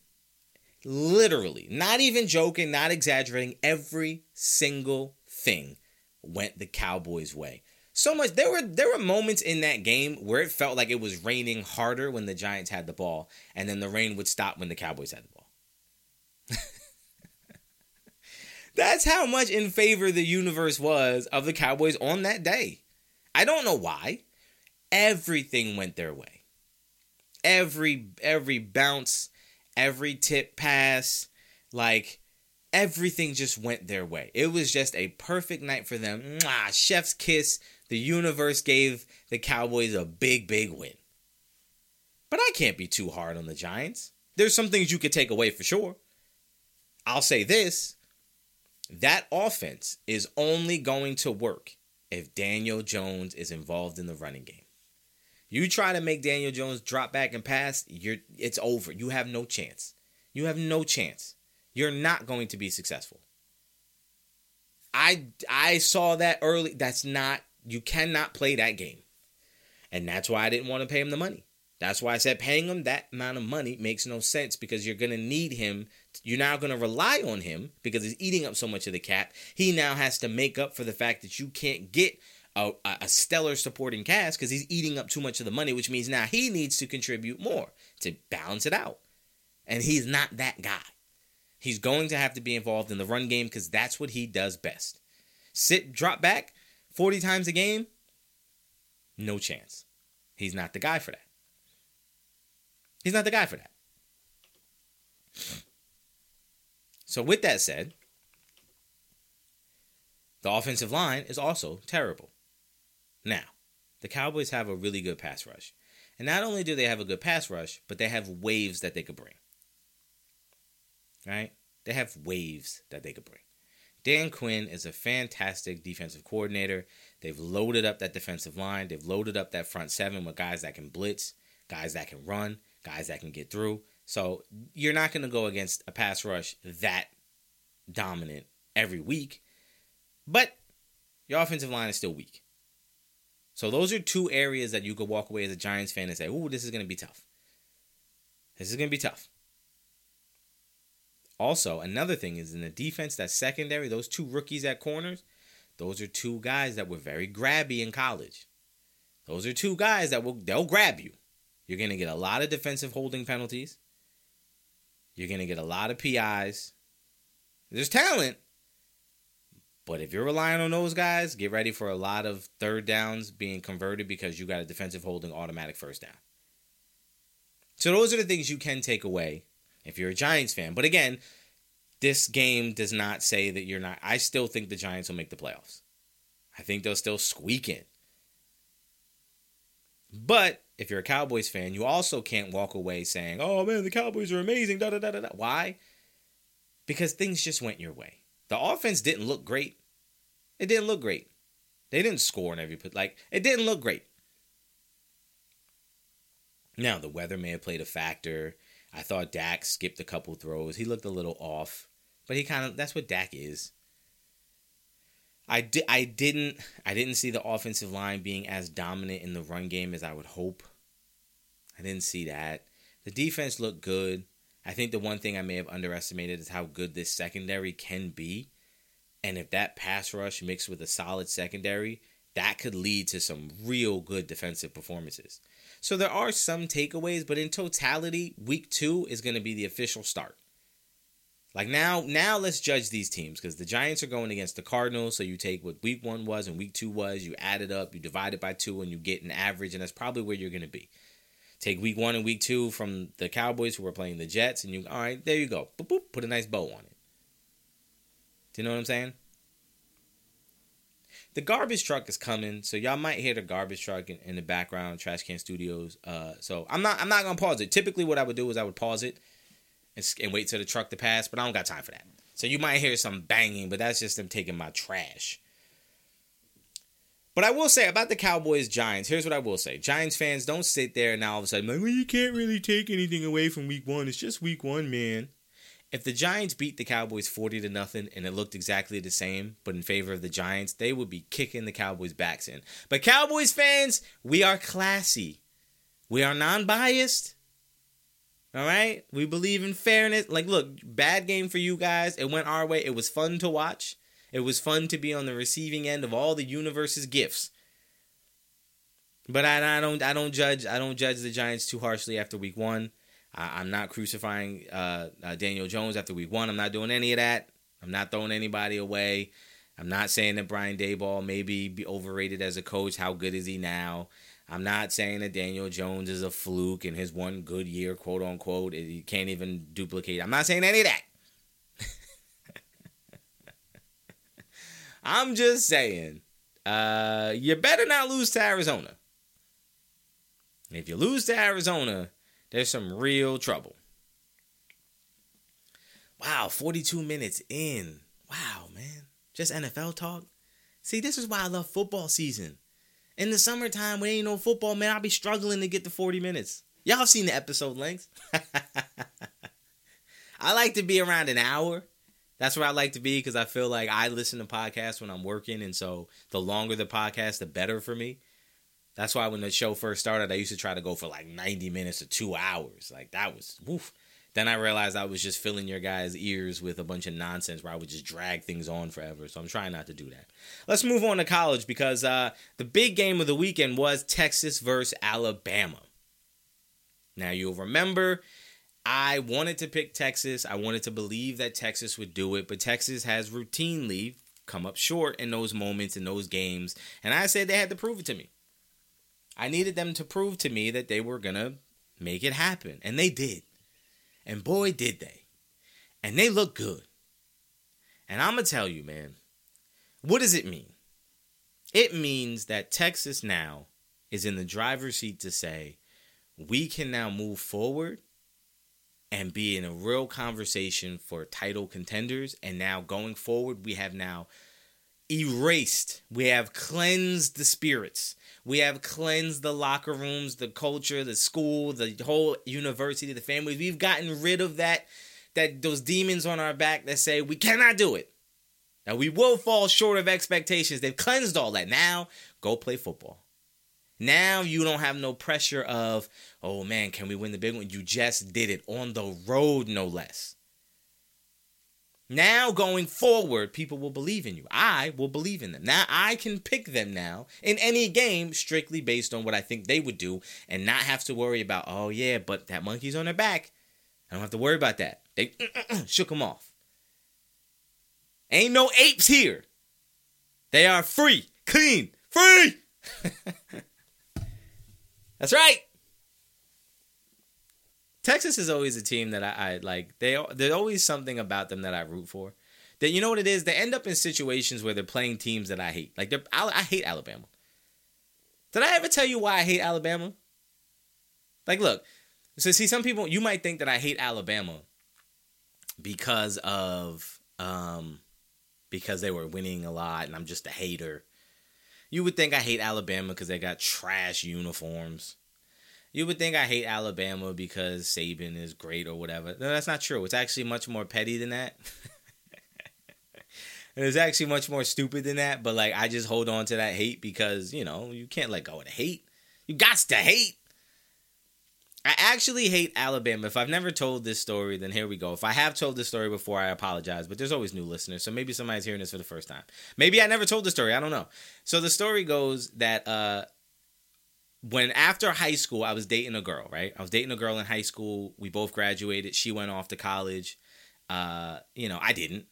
Literally, not even joking, not exaggerating, every single thing went the Cowboys' way. So much there were there were moments in that game where it felt like it was raining harder when the Giants had the ball, and then the rain would stop when the Cowboys had the ball. That's how much in favor the universe was of the Cowboys on that day. I don't know why everything went their way. Every every bounce, every tip pass, like everything just went their way. It was just a perfect night for them. Mwah, chef's kiss. The universe gave the Cowboys a big, big win. But I can't be too hard on the Giants. There's some things you could take away for sure. I'll say this that offense is only going to work if Daniel Jones is involved in the running game. You try to make Daniel Jones drop back and pass, you're it's over. You have no chance. You have no chance. You're not going to be successful. I I saw that early. That's not you cannot play that game. And that's why I didn't want to pay him the money. That's why I said paying him that amount of money makes no sense because you're going to need him. You're now going to rely on him because he's eating up so much of the cap. He now has to make up for the fact that you can't get a, a stellar supporting cast because he's eating up too much of the money, which means now he needs to contribute more to balance it out. And he's not that guy. He's going to have to be involved in the run game because that's what he does best. Sit, drop back 40 times a game? No chance. He's not the guy for that. He's not the guy for that. So, with that said, the offensive line is also terrible. Now, the Cowboys have a really good pass rush. And not only do they have a good pass rush, but they have waves that they could bring. Right? They have waves that they could bring. Dan Quinn is a fantastic defensive coordinator. They've loaded up that defensive line. They've loaded up that front seven with guys that can blitz, guys that can run, guys that can get through. So you're not going to go against a pass rush that dominant every week. But your offensive line is still weak. So those are two areas that you could walk away as a Giants fan and say, "Ooh, this is going to be tough. This is going to be tough." Also, another thing is in the defense, that secondary, those two rookies at corners, those are two guys that were very grabby in college. Those are two guys that will they'll grab you. You're to get a lot of defensive holding penalties. You're to get a lot of PIs. There's talent. But if you're relying on those guys, get ready for a lot of third downs being converted because you got a defensive holding automatic first down. So those are the things you can take away if you're a Giants fan. But again, this game does not say that you're not. I still think the Giants will make the playoffs. I think they'll still squeak in. But if you're a Cowboys fan, you also can't walk away saying, "Oh man, the Cowboys are amazing." Da, da, da, da, da. Why? Because things just went your way. The offense didn't look great. It didn't look great. They didn't score in every put. Like it didn't look great. Now, the weather may have played a factor. I thought Dak skipped a couple throws. He looked a little off, but he kind of that's what Dak is. I di- I didn't I didn't see the offensive line being as dominant in the run game as I would hope. I didn't see that. The defense looked good. I think the one thing I may have underestimated is how good this secondary can be. And if that pass rush mixed with a solid secondary, that could lead to some real good defensive performances. So there are some takeaways, but in totality, week two is going to be the official start. Like now, now let's judge these teams because the Giants are going against the Cardinals. So you take what week one was and week two was, you add it up, you divide it by two, and you get an average, and that's probably where you're going to be. Take week one and week two from the Cowboys who are playing the Jets, and you all right, there you go. Boop, boop, put a nice bow on it. Do you know what I'm saying? The garbage truck is coming, so y'all might hear the garbage truck in, in the background, Trash Can Studios. Uh, so I'm not I'm not gonna pause it. Typically, what I would do is I would pause it and, and wait till the truck to pass, but I don't got time for that. So you might hear some banging, but that's just them taking my trash. But I will say about the Cowboys Giants, here's what I will say. Giants fans, don't sit there and now all of a sudden, like, well, you can't really take anything away from week one. It's just week one, man. If the Giants beat the Cowboys 40 to nothing and it looked exactly the same, but in favor of the Giants, they would be kicking the Cowboys' backs in. But Cowboys fans, we are classy. We are non biased. All right? We believe in fairness. Like, look, bad game for you guys. It went our way. It was fun to watch. It was fun to be on the receiving end of all the universe's gifts. But I, I don't I don't judge I don't judge the Giants too harshly after week one. I, am not crucifying uh, uh, Daniel Jones after week one. I'm not doing any of that. I'm not throwing anybody away. I'm not saying that Brian Daboll maybe be overrated as a coach. How good is he now? I'm not saying that Daniel Jones is a fluke in his one good year, quote unquote. He can't even duplicate. I'm not saying any of that. I'm just saying, uh, you better not lose to Arizona. If you lose to Arizona, there's some real trouble. Wow, 42 minutes in. Wow, man. Just NFL talk. See, this is why I love football season. In the summertime, when ain't no football, man, I'll be struggling to get to 40 minutes. Y'all seen the episode lengths. I like to be around an hour. That's where I like to be because I feel like I listen to podcasts when I'm working, and so the longer the podcast, the better for me. That's why when the show first started, I used to try to go for like 90 minutes or two hours. Like that was woof. Then I realized I was just filling your guys' ears with a bunch of nonsense where I would just drag things on forever. So I'm trying not to do that. Let's move on to college because uh, the big game of the weekend was Texas versus Alabama. Now you'll remember I wanted to pick Texas. I wanted to believe that Texas would do it, but Texas has routinely come up short in those moments in those games. And I said they had to prove it to me. I needed them to prove to me that they were going to make it happen. And they did. And boy, did they. And they look good. And I'm going to tell you, man, what does it mean? It means that Texas now is in the driver's seat to say, we can now move forward and be in a real conversation for title contenders. And now going forward, we have now erased, we have cleansed the spirits. We have cleansed the locker rooms, the culture, the school, the whole university, the families. We've gotten rid of that that those demons on our back that say we cannot do it. Now we will fall short of expectations. They've cleansed all that. Now go play football. Now you don't have no pressure of, oh man, can we win the big one? You just did it on the road, no less. Now going forward, people will believe in you. I will believe in them. Now I can pick them now in any game strictly based on what I think they would do and not have to worry about, oh yeah, but that monkey's on their back. I don't have to worry about that. They shook them off. Ain't no apes here. They are free, clean, free. That's right. Texas is always a team that I, I like. They there's always something about them that I root for. That you know what it is. They end up in situations where they're playing teams that I hate. Like they're I, I hate Alabama. Did I ever tell you why I hate Alabama? Like, look. So see, some people you might think that I hate Alabama because of um because they were winning a lot and I'm just a hater. You would think I hate Alabama because they got trash uniforms You would think I hate Alabama because Saban is great or whatever. No, that's not true. It's actually much more petty than that. and it's actually much more stupid than that. But like, I just hold on to that hate because you know you can't let go of the hate. You got to hate. I actually hate Alabama. If I've never told this story, then here we go. If I have told this story before, I apologize. But there's always new listeners, so maybe somebody's hearing this for the first time. Maybe I never told the story. I don't know. So the story goes that uh, when after high school, I was dating a girl. Right, I was dating a girl in high school. We both graduated. She went off to college. Uh, you know, I didn't.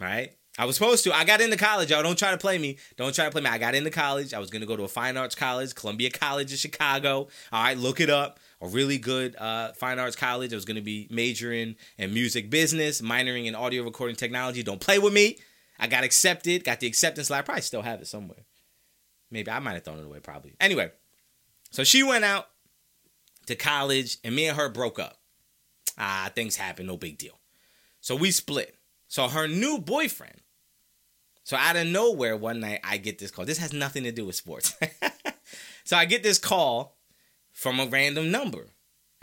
Right. I was supposed to. I got into college, y'all. Don't try to play me. Don't try to play me. I got into college. I was gonna go to a fine arts college, Columbia College in Chicago. All right, look it up a really good uh, fine arts college. I was going to be majoring in music business, minoring in audio recording technology. Don't play with me. I got accepted, got the acceptance letter. I probably still have it somewhere. Maybe I might have thrown it away, probably. Anyway, so she went out to college and me and her broke up. Ah, things happen, no big deal. So we split. So her new boyfriend. So out of nowhere, one night I get this call. This has nothing to do with sports. so I get this call from a random number.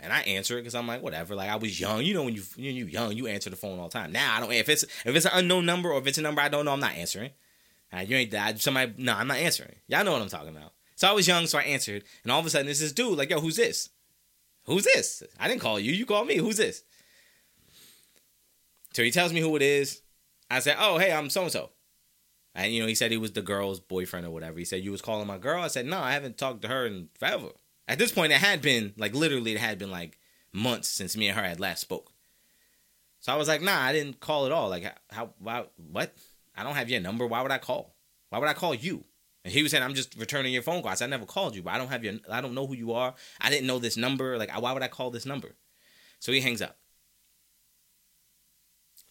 And I answer it because I'm like, whatever. Like I was young, you know, when you when you young, you answer the phone all the time. Now I don't. If it's if it's an unknown number or if it's a number I don't know, I'm not answering. Right, you ain't that somebody. No, I'm not answering. Y'all know what I'm talking about. So I was young, so I answered, and all of a sudden, this is dude like, yo, who's this? Who's this? I didn't call you. You called me. Who's this? So he tells me who it is. I said, oh, hey, I'm so and so. And you know, he said he was the girl's boyfriend or whatever. He said you was calling my girl. I said, no, I haven't talked to her in forever. At this point, it had been like literally, it had been like months since me and her had last spoke. So I was like, nah, I didn't call at all. Like, how, why, what? I don't have your number. Why would I call? Why would I call you? And he was saying, I'm just returning your phone call. I never called you, but I don't have your, I don't know who you are. I didn't know this number. Like, why would I call this number? So he hangs up.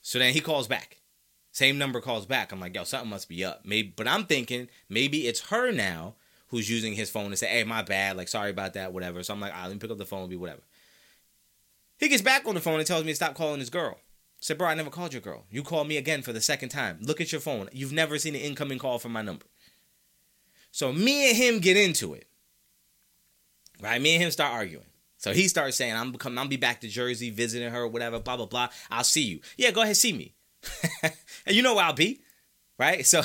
So then he calls back. Same number calls back. I'm like, yo, something must be up. Maybe, but I'm thinking maybe it's her now who's using his phone to say, hey, my bad, like, sorry about that, whatever. So I'm like, let me pick up the phone, be whatever. He gets back on the phone and tells me to stop calling his girl. I said, bro, I never called your girl. You called me again for the second time. Look at your phone. You've never seen an incoming call from my number. So me and him get into it. Right? Me and him start arguing. So he starts saying, I'm coming, I'll be back to Jersey visiting her, whatever, blah, blah, blah. I'll see you. Yeah, go ahead, see me. and you know where I'll be. Right? So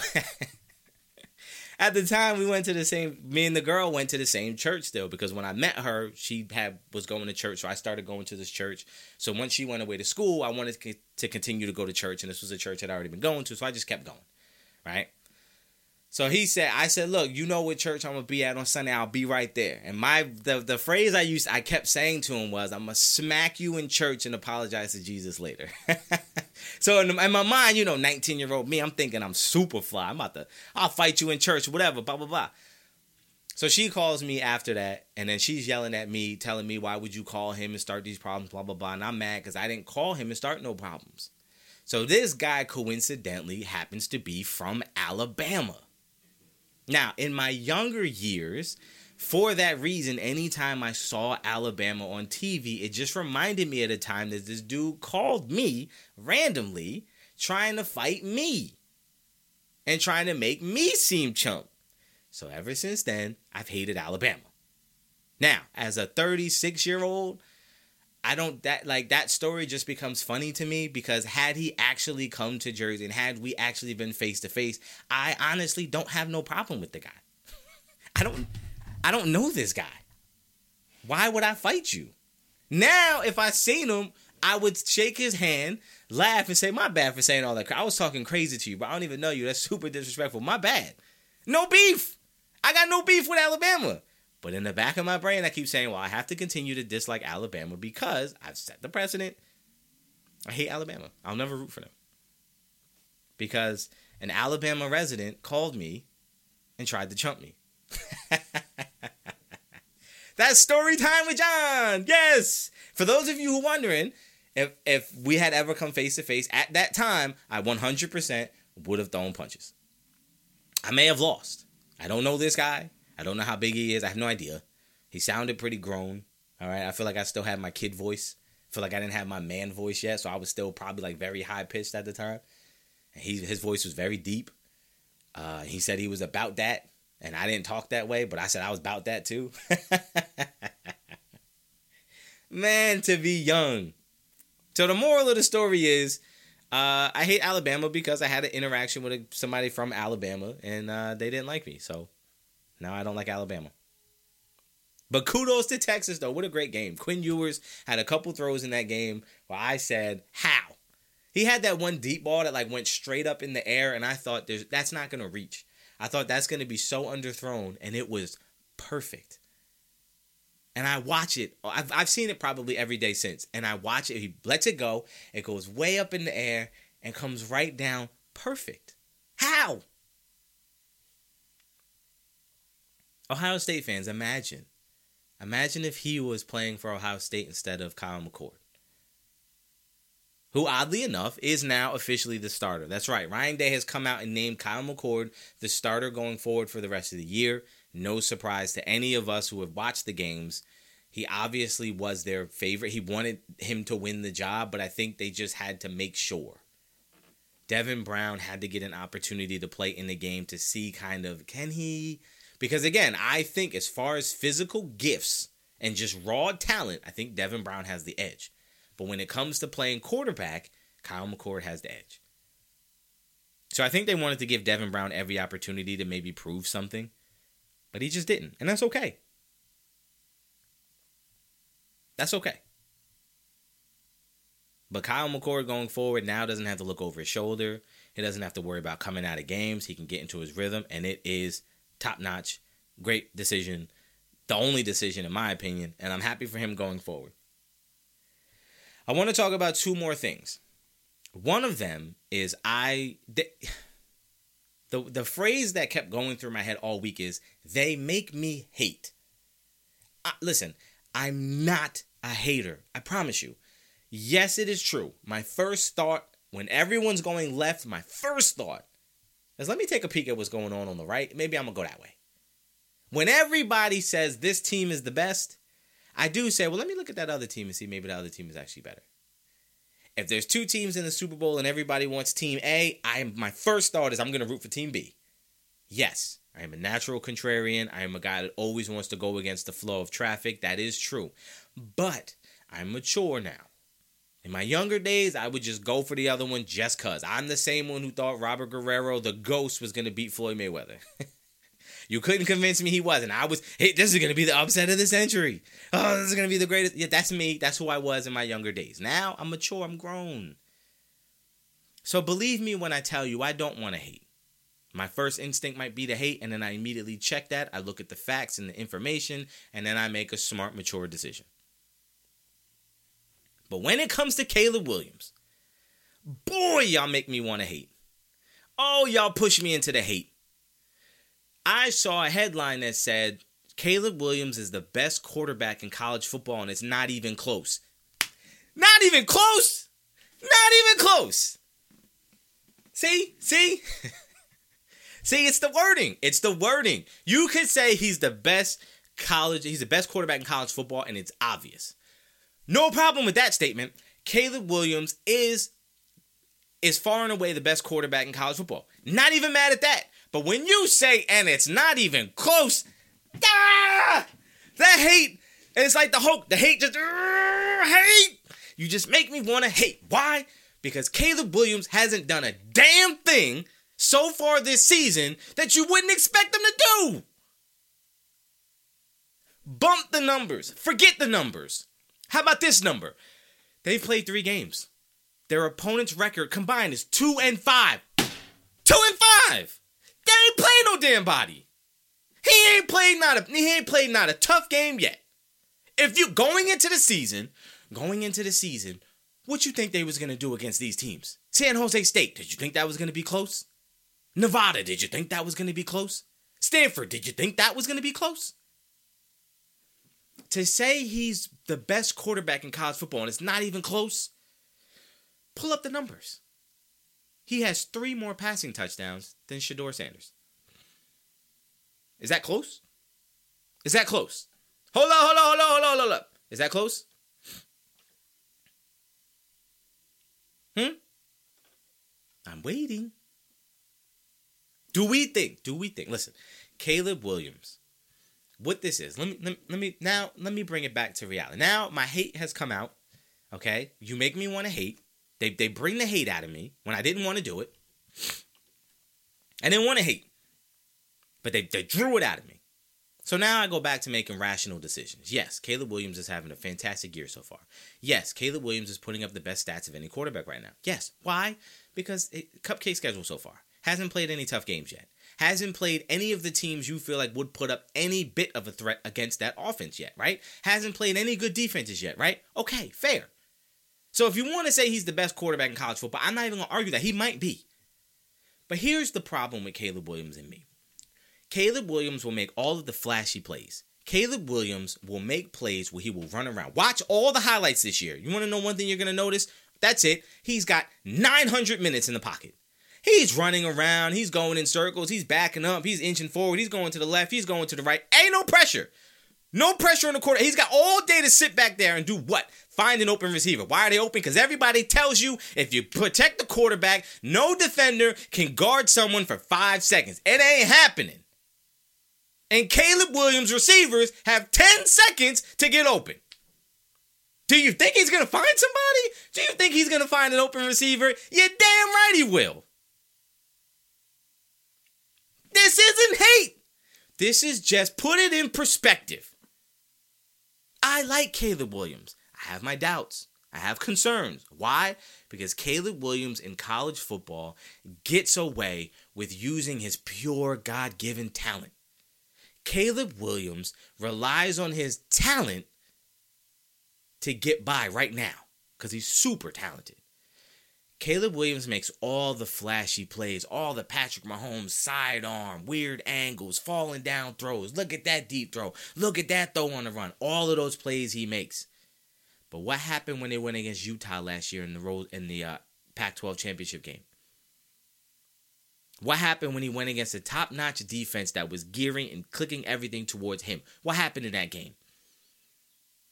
at the time we went to the same me and the girl went to the same church still because when I met her, she had was going to church, so I started going to this church. So once she went away to school, I wanted to continue to go to church, and this was a church that I'd already been going to, so I just kept going, right? So he said, I said, look, you know what church I'm gonna be at on Sunday. I'll be right there. And my the the phrase I used, I kept saying to him was, I'm gonna smack you in church and apologize to Jesus later. so in, in, my mind, you know, 19 year old me, I'm thinking I'm super fly. I'm about to, I'll fight you in church, whatever, blah blah blah. So she calls me after that, and then she's yelling at me, telling me, why would you call him and start these problems, blah blah blah. And I'm mad because I didn't call him and start no problems. So this guy coincidentally happens to be from Alabama. Now, in my younger years, for that reason, anytime I saw Alabama on TV, it just reminded me at a time that this dude called me randomly trying to fight me and trying to make me seem chump. So ever since then, I've hated Alabama. Now, as a 36 year old, I don't that like that story just becomes funny to me because had he actually come to Jersey and had we actually been face to face, I honestly don't have no problem with the guy. I don't I don't know this guy. Why would I fight you? Now, if I seen him, I would shake his hand, laugh, and say, My bad for saying all that. I was talking crazy to you, but I don't even know you. That's super disrespectful. My bad. No beef. I got no beef with Alabama. But in the back of my brain, I keep saying, well, I have to continue to dislike Alabama because I've set the precedent. I hate Alabama. I'll never root for them. Because an Alabama resident called me and tried to chump me. That's story time with John. Yes. For those of you who are wondering, if if we had ever come face to face at that time, I 100% would have thrown punches. I may have lost. I don't know this guy. I don't know how big he is. I have no idea. He sounded pretty grown. All right. I feel like I still had my kid voice. I feel like I didn't have my man voice yet, so I was still probably like very high pitched at the time. And he his voice was very deep. Uh, he said he was about that, and I didn't talk that way, but I said I was about that too. Man, to be young. So the moral of the story is uh, I hate Alabama because I had an interaction with somebody from Alabama and uh, they didn't like me. So now I don't like Alabama. But kudos to Texas, though. What a great game. Quinn Ewers had a couple throws in that game where I said, How? He had that one deep ball that like went straight up in the air, and I thought there's that's not gonna reach. I thought that's gonna be so underthrown, and it was perfect. And I watch it. I've, I've seen it probably every day since. And I watch it. He lets it go. It goes way up in the air and comes right down perfect. How? Ohio State fans, imagine Imagine if he was playing for Ohio State instead of Kyle McCord, who oddly enough is now officially the starter. That's right. Ryan Day has come out and named Kyle McCord the starter going forward for the rest of the year. No surprise to any of us who have watched the games. He obviously was their favorite. He wanted him to win the job, but I think they just had to make sure. Devin Brown had to get an opportunity to play in the game to see kind of can he because again, I think as far as physical gifts and just raw talent, I think Devin Brown has the edge. But when it comes to playing quarterback, Kyle McCord has the edge. So I think they wanted to give Devin Brown every opportunity to maybe prove something, but he just didn't. And that's okay. That's okay. But Kyle McCord going forward now doesn't have to look over his shoulder. He doesn't have to worry about coming out of games. He can get into his rhythm, and it is top notch, great decision, the only decision in my opinion, and I'm happy for him going forward. I want to talk about two more things. One of them is I the, the the phrase that kept going through my head all week is they make me hate. Uh, listen, I'm not a hater. I promise you. Yes, it is true. My first thought when everyone's going left, my first thought is let me take a peek at what's going on on the right. Maybe I'm going to go that way. When everybody says this team is the best, I do say, well, let me look at that other team and see maybe the other team is actually better. If there's two teams in the Super Bowl and everybody wants team A, I am my first thought is I'm going to root for team B. Yes, I am a natural contrarian. I am a guy that always wants to go against the flow of traffic. That is true. But I'm mature now. In my younger days, I would just go for the other one just cuz. I'm the same one who thought Robert Guerrero, the ghost, was going to beat Floyd Mayweather. you couldn't convince me he wasn't. I was, hey, this is going to be the upset of the century. Oh, this is going to be the greatest. Yeah, that's me. That's who I was in my younger days. Now I'm mature, I'm grown. So believe me when I tell you, I don't want to hate. My first instinct might be to hate, and then I immediately check that. I look at the facts and the information, and then I make a smart, mature decision. But when it comes to Caleb Williams, boy, y'all make me want to hate. Oh, y'all push me into the hate. I saw a headline that said Caleb Williams is the best quarterback in college football, and it's not even close. Not even close. Not even close. See? See? See, it's the wording. It's the wording. You could say he's the best college, he's the best quarterback in college football, and it's obvious. No problem with that statement. Caleb Williams is is far and away the best quarterback in college football. Not even mad at that. But when you say and it's not even close, ah, that hate, it's like the hope, the hate just uh, hate. You just make me want to hate. Why? Because Caleb Williams hasn't done a damn thing so far this season that you wouldn't expect him to do. Bump the numbers. Forget the numbers. How about this number? They've played three games. Their opponent's record combined is two and five. Two and five. They ain't played no damn body. He ain't played not a he ain't played not a tough game yet. If you going into the season, going into the season, what you think they was gonna do against these teams? San Jose State, did you think that was gonna be close? Nevada, did you think that was gonna be close? Stanford, did you think that was gonna be close? To say he's the best quarterback in college football and it's not even close, pull up the numbers. He has three more passing touchdowns than Shedeur Sanders. Is that close? Is that close? Hold on, hold on, hold on, hold on, hold on. Is that close? Hmm? I'm waiting. Do we think, do we think, listen, Caleb Williams what this is. Let me, let me let me now let me bring it back to reality. Now my hate has come out. Okay, you make me want to hate. They they bring the hate out of me when I didn't want to do it. I didn't want to hate, but they they drew it out of me. So now I go back to making rational decisions. Yes, Caleb Williams is having a fantastic year so far. Yes, Caleb Williams is putting up the best stats of any quarterback right now. Yes, why? Because it, cupcake schedule so far. Hasn't played any tough games yet. Hasn't played any of the teams you feel like would put up any bit of a threat against that offense yet, right? Hasn't played any good defenses yet, right? Okay, fair. So if you want to say he's the best quarterback in college football, I'm not even going to argue that. He might be. But here's the problem with Caleb Williams and me. Caleb Williams will make all of the flashy plays. Caleb Williams will make plays where he will run around. Watch all the highlights this year. You want to know one thing you're going to notice? That's it. He's got 900 minutes in the pocket. He's running around. He's going in circles. He's backing up. He's inching forward. He's going to the left. He's going to the right. Ain't no pressure. No pressure on the quarter. He's got all day to sit back there and do what? Find an open receiver. Why are they open? Because everybody tells you if you protect the quarterback, no defender can guard someone for five seconds. It ain't happening. And Caleb Williams receivers have 10 seconds to get open. Do you think he's going to find somebody? Do you think he's going to find an open receiver? You're damn right he will. This isn't hate. This is just put it in perspective. I like Caleb Williams. I have my doubts. I have concerns. Why? Because Caleb Williams in college football gets away with using his pure God given talent. Caleb Williams relies on his talent to get by right now because he's super talented. Caleb Williams makes all the flashy plays, all the Patrick Mahomes sidearm, weird angles, falling down throws. Look at that deep throw. Look at that throw on the run. All of those plays he makes. But what happened when they went against Utah last year in the in the uh, Pac-12 championship game? What happened when he went against a top-notch defense that was gearing and clicking everything towards him? What happened in that game?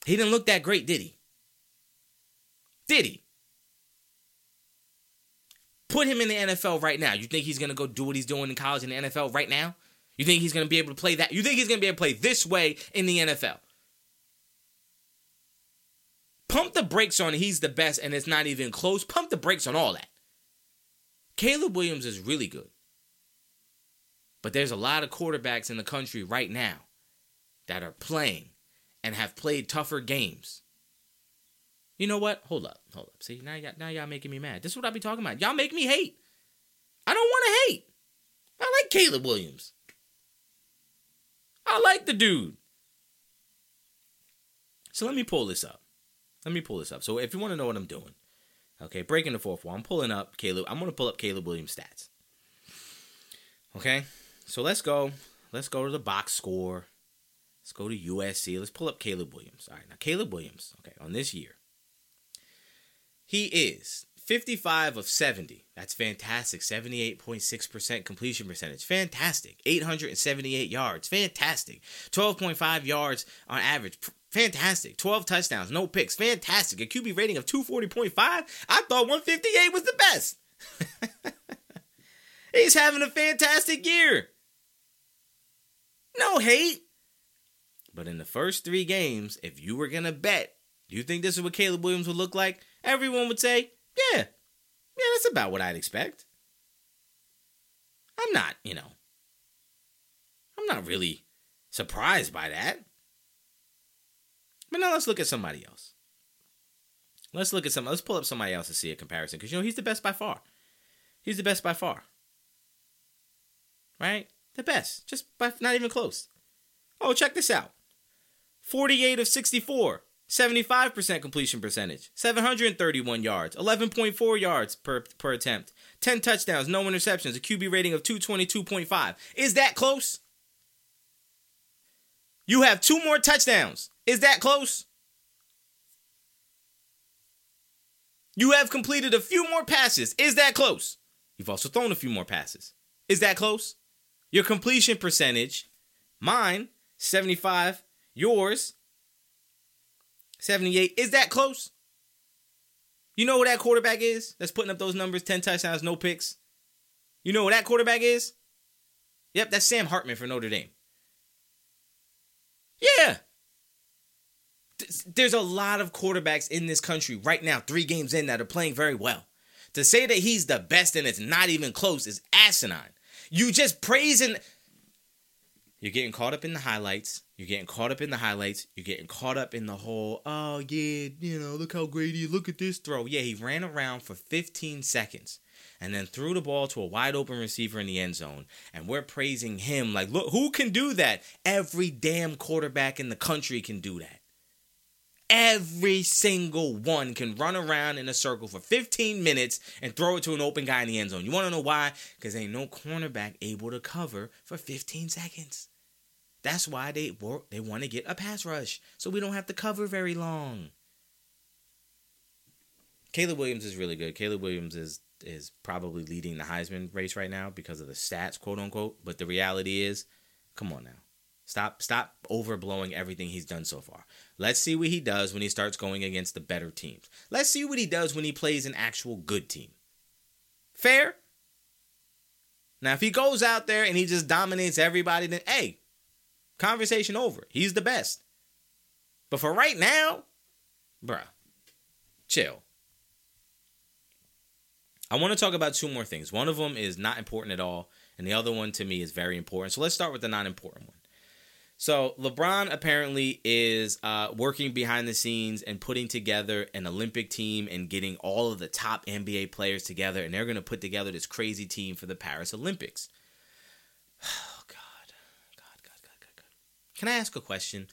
He didn't look that great, did he? Did he? Put him in the NFL right now. You think he's going to go do what he's doing in college in the NFL right now? You think he's going to be able to play that? You think he's going to be able to play this way in the NFL? Pump the brakes on he's the best and it's not even close. Pump the brakes on all that. Caleb Williams is really good. But there's a lot of quarterbacks in the country right now that are playing and have played tougher games. You know what? Hold up, hold up. See now, y'all, now y'all making me mad. This is what I be talking about. Y'all make me hate. I don't want to hate. I like Caleb Williams. I like the dude. So let me pull this up. Let me pull this up. So if you want to know what I'm doing, okay, breaking the fourth wall, I'm pulling up Caleb. I'm gonna pull up Caleb Williams stats. Okay, so let's go. Let's go to the box score. Let's go to USC. Let's pull up Caleb Williams. All right, now Caleb Williams. Okay, on this year, he is 55 of 70. That's fantastic. 78.6% completion percentage. Fantastic. 878 yards. Fantastic. 12.5 yards on average. Fantastic. 12 touchdowns. No picks. Fantastic. A QB rating of 240.5. I thought 158 was the best. He's having a fantastic year. No hate. But in the first three games, if you were going to bet, do you think this is what Caleb Williams would look like? Everyone would say, yeah, yeah, that's about what I'd expect. I'm not, you know, I'm not really surprised by that. But now let's look at somebody else. Let's look at some. Let's pull up somebody else to see a comparison because you know he's the best by far. He's the best by far. Right? The best, just by not even close. Oh, check this out. 48 of 64. 75% completion percentage, 731 yards, 11.4 yards per, per attempt, 10 touchdowns, no interceptions, a QB rating of 222.5. Is that close? You have two more touchdowns. Is that close? You have completed a few more passes. Is that close? You've also thrown a few more passes. Is that close? Your completion percentage, mine, 75, yours, 78. Is that close? You know what that quarterback is that's putting up those numbers 10 touchdowns, no picks? You know what that quarterback is? Yep, that's Sam Hartman for Notre Dame. Yeah. There's a lot of quarterbacks in this country right now, three games in, that are playing very well. To say that he's the best and it's not even close is asinine. You just praising. You're getting caught up in the highlights. You're getting caught up in the highlights. You're getting caught up in the whole, oh, yeah, you know, look how great he Look at this throw. Yeah, he ran around for 15 seconds and then threw the ball to a wide open receiver in the end zone. And we're praising him like, look, who can do that? Every damn quarterback in the country can do that. Every single one can run around in a circle for 15 minutes and throw it to an open guy in the end zone. You want to know why? Because ain't no cornerback able to cover for 15 seconds. That's why they work, they want to get a pass rush so we don't have to cover very long. Caleb Williams is really good. Caleb Williams is is probably leading the Heisman race right now because of the stats, quote unquote. But the reality is, come on now. Stop stop overblowing everything he's done so far. Let's see what he does when he starts going against the better teams. Let's see what he does when he plays an actual good team. Fair? Now if he goes out there and he just dominates everybody then hey, conversation over. He's the best. But for right now, bruh, chill. I want to talk about two more things. One of them is not important at all, and the other one to me is very important. So let's start with the non important one. So LeBron apparently is uh, working behind the scenes and putting together an Olympic team and getting all of the top NBA players together, and they're going to put together this crazy team for the Paris Olympics. Oh God, God, God, God, God, God. Can I ask a question?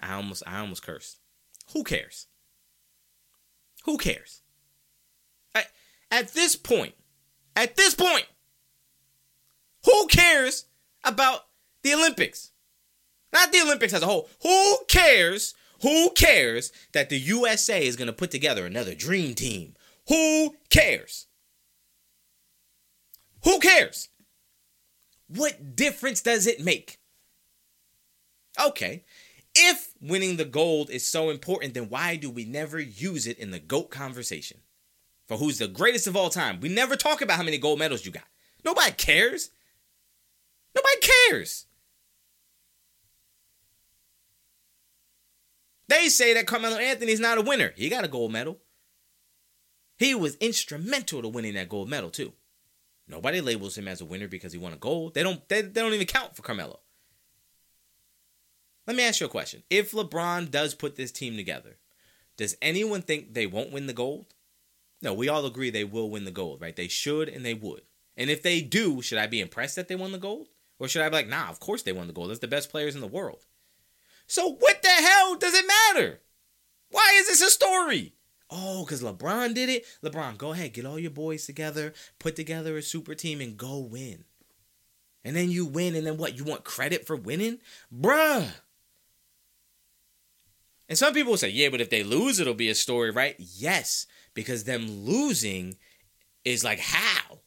I almost, I almost cursed. Who cares? Who cares? At, at this point, at this point, who cares about the Olympics. Not the Olympics as a whole. Who cares? Who cares that the USA is going to put together another dream team? Who cares? Who cares? What difference does it make? Okay, if winning the gold is so important, then why do we never use it in the GOAT conversation? For who's the greatest of all time? We never talk about how many gold medals you got. Nobody cares. Nobody cares. They say that Carmelo Anthony's not a winner. He got a gold medal. He was instrumental to winning that gold medal too. Nobody labels him as a winner because he won a gold. They don't they, they don't even count for Carmelo. Let me ask you a question. If LeBron does put this team together, does anyone think they won't win the gold? No, we all agree they will win the gold, right? They should and they would. And if they do, should I be impressed that they won the gold? Or should I be like, nah, of course they won the gold. That's the best players in the world. So what the hell does it matter? Why is this a story? Oh, because LeBron did it? LeBron, go ahead, get all your boys together, put together a super team, and go win. And then you win, and then what? You want credit for winning? Bruh. And some people say, yeah, but if they lose, it'll be a story, right? Yes, because them losing is like, how?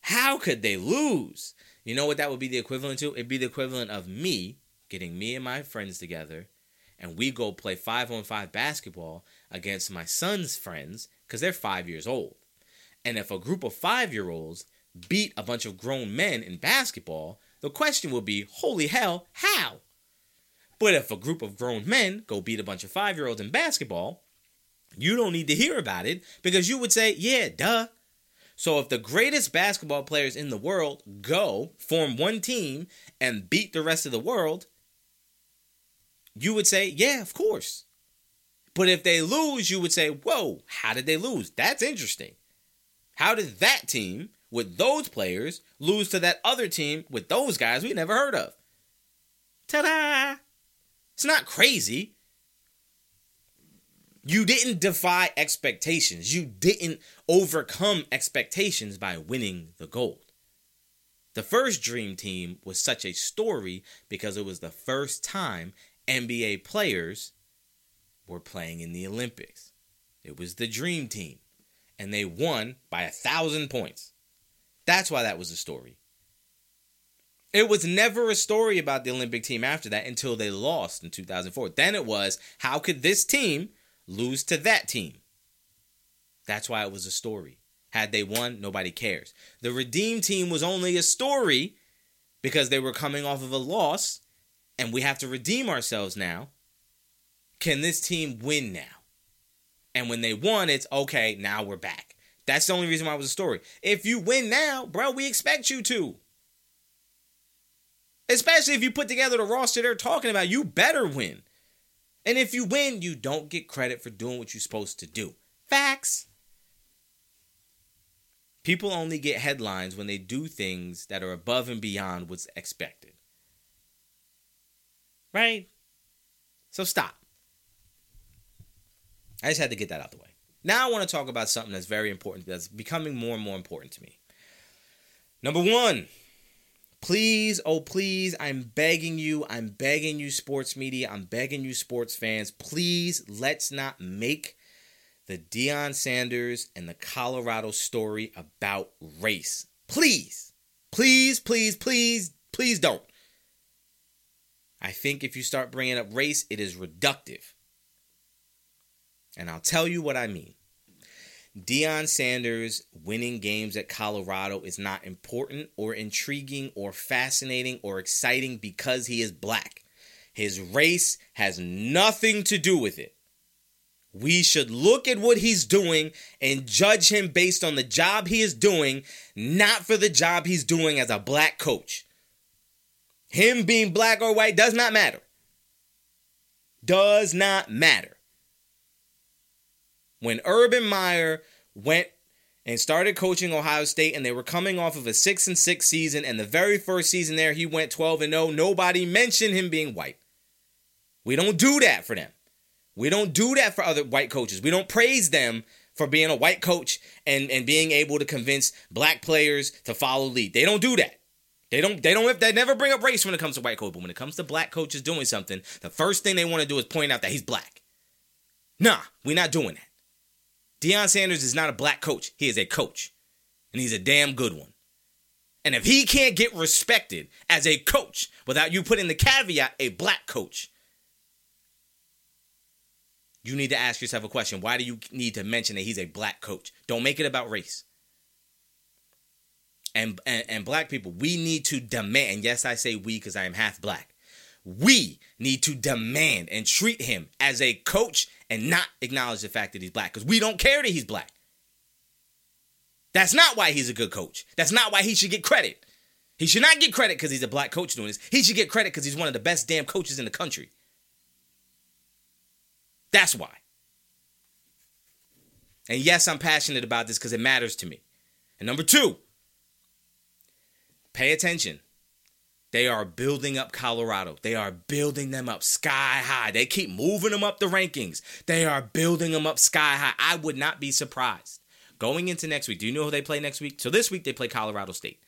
How could they lose? You know what that would be the equivalent to? It'd be the equivalent of me getting me and my friends together and we go play five on five basketball against my son's friends because they're five years old. And if a group of five year olds beat a bunch of grown men in basketball, the question will be, holy hell, how? But if a group of grown men go beat a bunch of five year olds in basketball, you don't need to hear about it because you would say, yeah, duh. So if the greatest basketball players in the world go form one team and beat the rest of the world, you would say, yeah, of course. But if they lose, you would say, whoa, how did they lose? That's interesting. How did that team with those players lose to that other team with those guys we never heard of? Ta da! It's not crazy. You didn't defy expectations. You didn't overcome expectations by winning the gold. The first Dream Team was such a story because it was the first time NBA players were playing in the Olympics. It was the Dream Team, and they won by a thousand points. That's why that was a story. It was never a story about the Olympic team after that until they lost in 2004. Then it was how could this team lose to that team. That's why it was a story. Had they won, nobody cares. The Redeem team was only a story because they were coming off of a loss and we have to redeem ourselves now. Can this team win now? And when they won, it's okay, now we're back. That's the only reason why it was a story. If you win now, bro, we expect you to. Especially if you put together the roster they're talking about, you better win. And if you win, you don't get credit for doing what you're supposed to do. Facts. People only get headlines when they do things that are above and beyond what's expected. Right? So stop. I just had to get that out the way. Now I want to talk about something that's very important, that's becoming more and more important to me. Number one, please, oh please, I'm begging you, I'm begging you, sports media, I'm begging you, sports fans, please let's not make the Deion Sanders and the Colorado story about race. Please, please, please, please, please don't. I think if you start bringing up race, it is reductive. And I'll tell you what I mean. Deion Sanders winning games at Colorado is not important or intriguing or fascinating or exciting because he is black. His race has nothing to do with it. We should look at what he's doing and judge him based on the job he is doing, not for the job he's doing as a black coach. Him being black or white does not matter. Does not matter. When Urban Meyer went and started coaching Ohio State and they were coming off of a 6 and 6 season and the very first season there he went 12 and 0, nobody mentioned him being white. We don't do that for them. We don't do that for other white coaches. We don't praise them for being a white coach and, and being able to convince black players to follow lead. They don't do that. They don't they don't they never bring up race when it comes to white coach, but when it comes to black coaches doing something, the first thing they want to do is point out that he's black. Nah, we're not doing that. Deion Sanders is not a black coach. He is a coach. And he's a damn good one. And if he can't get respected as a coach without you putting the caveat a black coach, you need to ask yourself a question. Why do you need to mention that he's a black coach? Don't make it about race. And, and, and black people, we need to demand, yes, I say we because I am half black. We need to demand and treat him as a coach and not acknowledge the fact that he's black because we don't care that he's black. That's not why he's a good coach. That's not why he should get credit. He should not get credit because he's a black coach doing this. He should get credit because he's one of the best damn coaches in the country. That's why. And yes, I'm passionate about this because it matters to me. And number two, pay attention. They are building up Colorado. They are building them up sky high. They keep moving them up the rankings. They are building them up sky high. I would not be surprised. Going into next week, do you know who they play next week? So this week they play Colorado State.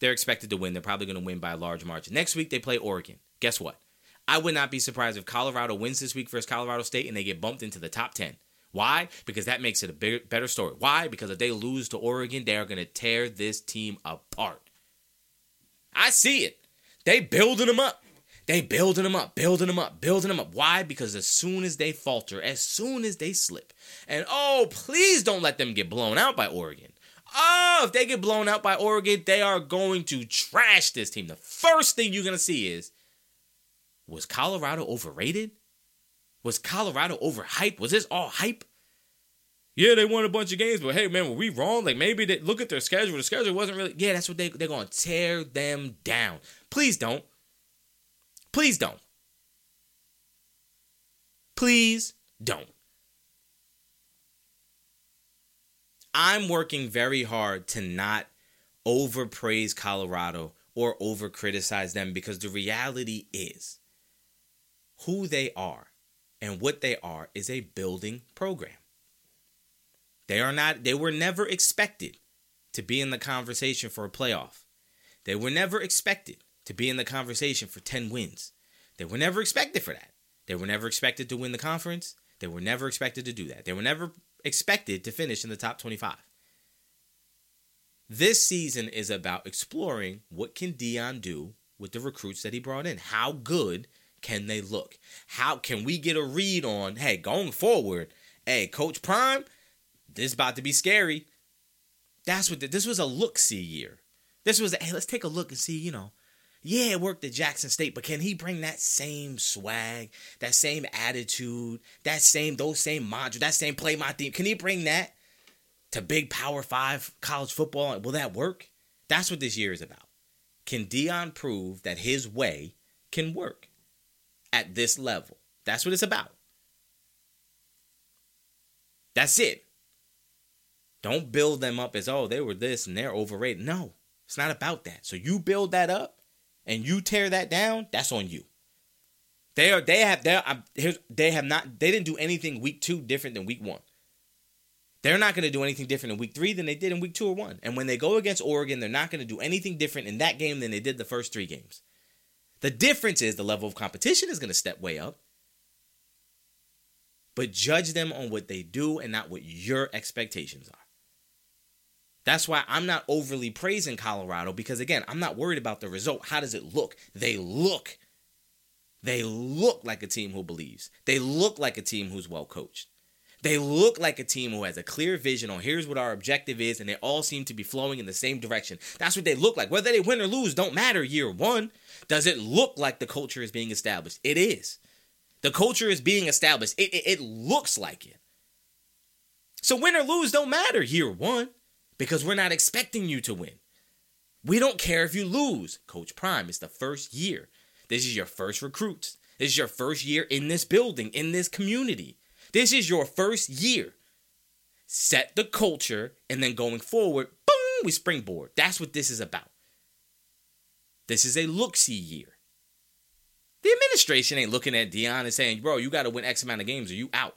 They're expected to win. They're probably going to win by a large margin. Next week they play Oregon. Guess what? I would not be surprised if Colorado wins this week versus Colorado State and they get bumped into the top 10. Why? Because that makes it a bigger, better story. Why? Because if they lose to Oregon, they are going to tear this team apart. I see it. They building them up. They building them up, building them up, building them up. Why? Because as soon as they falter, as soon as they slip, and oh, please don't let them get blown out by Oregon. Oh, if they get blown out by Oregon, they are going to trash this team. The first thing you're to see is was Colorado overrated? Was Colorado overhyped? Was this all hype? Yeah, they won a bunch of games, but hey, man, were we wrong? Like maybe they look at their schedule. The schedule wasn't really. Yeah, that's what they they're gonna tear them down. Please don't. Please don't. Please don't. I'm working very hard to not overpraise Colorado or over criticize them because the reality is who they are and what they are is a building program. They are not they were never expected to be in the conversation for a playoff. They were never expected to be in the conversation for 10 wins. They were never expected for that. They were never expected to win the conference. They were never expected to do that. They were never expected to finish in the top 25. This season is about exploring what can Deion do with the recruits that he brought in. How good can they look? How can we get a read on, hey, going forward, hey, Coach Prime, this is about to be scary. That's what the, this was a look see year. This was, a, hey, let's take a look and see, you know, Yeah, it worked at Jackson State, but can he bring that same swag, that same attitude, that same those same modules, that same play my theme? Can he bring that to big Power Five college football? Will that work? That's what this year is about. Can Deion prove that his way can work at this level? That's what it's about. That's it. Don't build them up as, oh, they were this and they're overrated. No, it's not about that. So you build that up and you tear that down, that's on you. They are they have they they have not they didn't do anything week 2 different than week 1. They're not going to do anything different in week 3 than they did in week 2 or 1. And when they go against Oregon, they're not going to do anything different in that game than they did the first 3 games. The difference is the level of competition is going to step way up. But judge them on what they do and not what your expectations are. That's why I'm not overly praising Colorado because, again, I'm not worried about the result. How does it look? They look. They look like a team who believes. They look like a team who's well coached. They look like a team who has a clear vision on here's what our objective is, and they all seem to be flowing in the same direction. That's what they look like. Whether they win or lose don't matter year one. Does it look like the culture is being established? It is. The culture is being established. It, it, it looks like it. So win or lose don't matter year one because we're not expecting you to win. We don't care if you lose. Coach Prime, it's the first year. This is your first recruits. This is your first year in this building, in this community. This is your first year. Set the culture, and then going forward, boom, we springboard. That's what this is about. This is a look see year. The administration ain't looking at Deion and saying, bro, you got to win X amount of games or you out.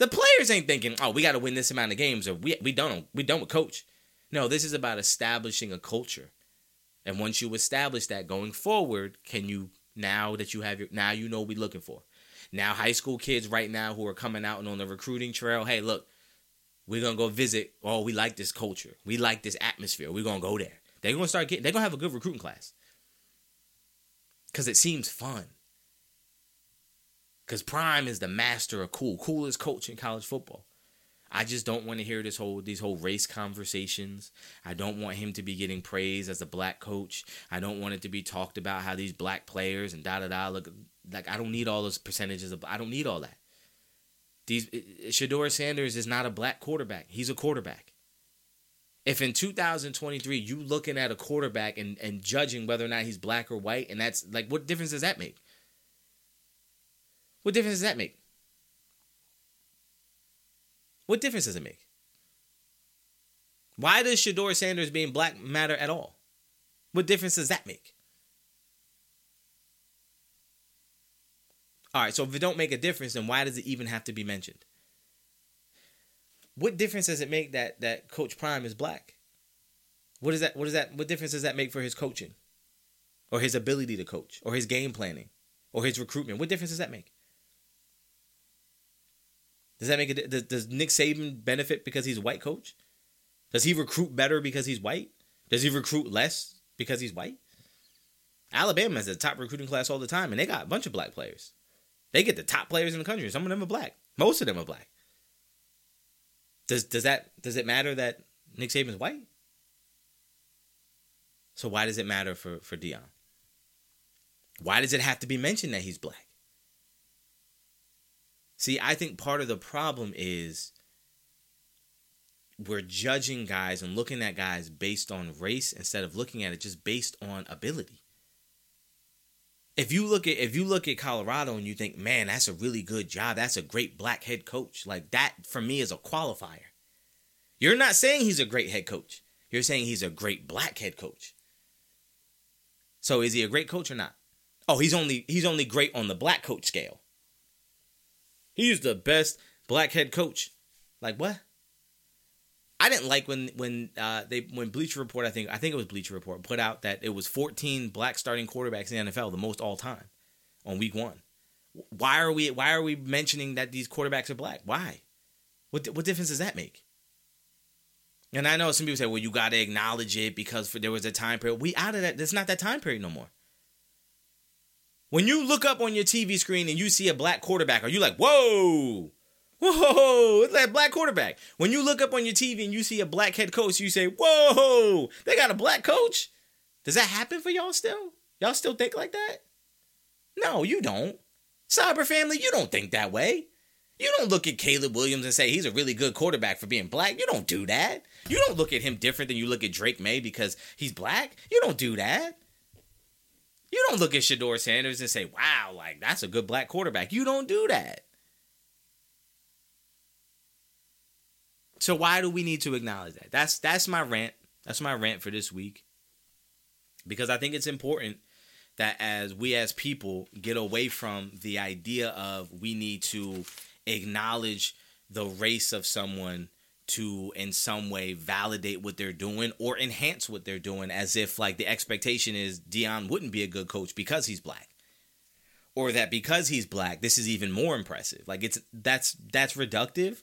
The players ain't thinking, oh, we got to win this amount of games or we we done we done with coach. No, this is about establishing a culture. And once you establish that going forward, can you now that you have your now you know what we're looking for. Now high school kids right now who are coming out and on the recruiting trail, hey, look, we're gonna go visit. Oh, we like this culture. We like this atmosphere. We're gonna go there. They're gonna start getting they're gonna have a good recruiting class. Cause it seems fun. Because Prime is the master of cool, coolest coach in college football. I just don't want to hear this whole these whole race conversations. I don't want him to be getting praised as a black coach. I don't want it to be talked about how these black players and da da da look like. I don't need all those percentages of. I don't need all that. These Shedeur Sanders is not a black quarterback. He's a quarterback. If in 2023 you looking at a quarterback and, and judging whether or not he's black or white, and that's like what difference does that make? What difference does that make? What difference does it make? Why does Shedeur Sanders being black matter at all? What difference does that make? All right, so if it don't make a difference, then why does it even have to be mentioned? What difference does it make that that Coach Prime is black? What is that? What is that? What difference does that make for his coaching, or his ability to coach, or his game planning, or his recruitment? What difference does that make? Does that make it? Does, does Nick Saban benefit because he's a white coach? Does he recruit better because he's white? Does he recruit less because he's white? Alabama has a top recruiting class all the time, and they got a bunch of black players. They get the top players in the country. Some of them are black. Most of them are black. Does does that does it matter that Nick Saban's white? So why does it matter for for Deion? Why does it have to be mentioned that he's black? See, I think part of the problem is we're judging guys and looking at guys based on race instead of looking at it just based on ability. If you look at if you look at Colorado and you think, "Man, that's a really good job. That's a great black head coach." Like that for me is a qualifier. You're not saying he's a great head coach. You're saying he's a great black head coach. So is he a great coach or not? Oh, he's only he's only great on the black coach scale. He's the best black head coach. Like what? I didn't like when when uh, they when Bleacher Report I think I think it was Bleacher Report put out that it was 14 black starting quarterbacks in the NFL, the most all time, on week one. Why are we why are we mentioning that these quarterbacks are black? Why? What what difference does that make? And I know some people say, well, you got to acknowledge it because for, there was a time period. We out of that. There's not that time period no more. When you look up on your TV screen and you see a black quarterback, are you like, whoa, whoa, it's that black quarterback? When you look up on your TV and you see a black head coach, you say, whoa, they got a black coach? Does that happen for y'all still? Y'all still think like that? No, you don't. SIBR family, you don't think that way. You don't look at Caleb Williams and say he's a really good quarterback for being black. You don't do that. You don't look at him different than you look at Drake Maye because he's black. You don't do that. You don't look at Shedeur Sanders and say, wow, like that's a good black quarterback. You don't do that. So why do we need to acknowledge that? That's that's my rant. That's my rant for this week. Because I think it's important that as we as people get away from the idea of we need to acknowledge the race of someone to in some way validate what they're doing or enhance what they're doing as if like the expectation is Deion wouldn't be a good coach because he's black. Or that because he's black this is even more impressive. Like it's that's that's reductive.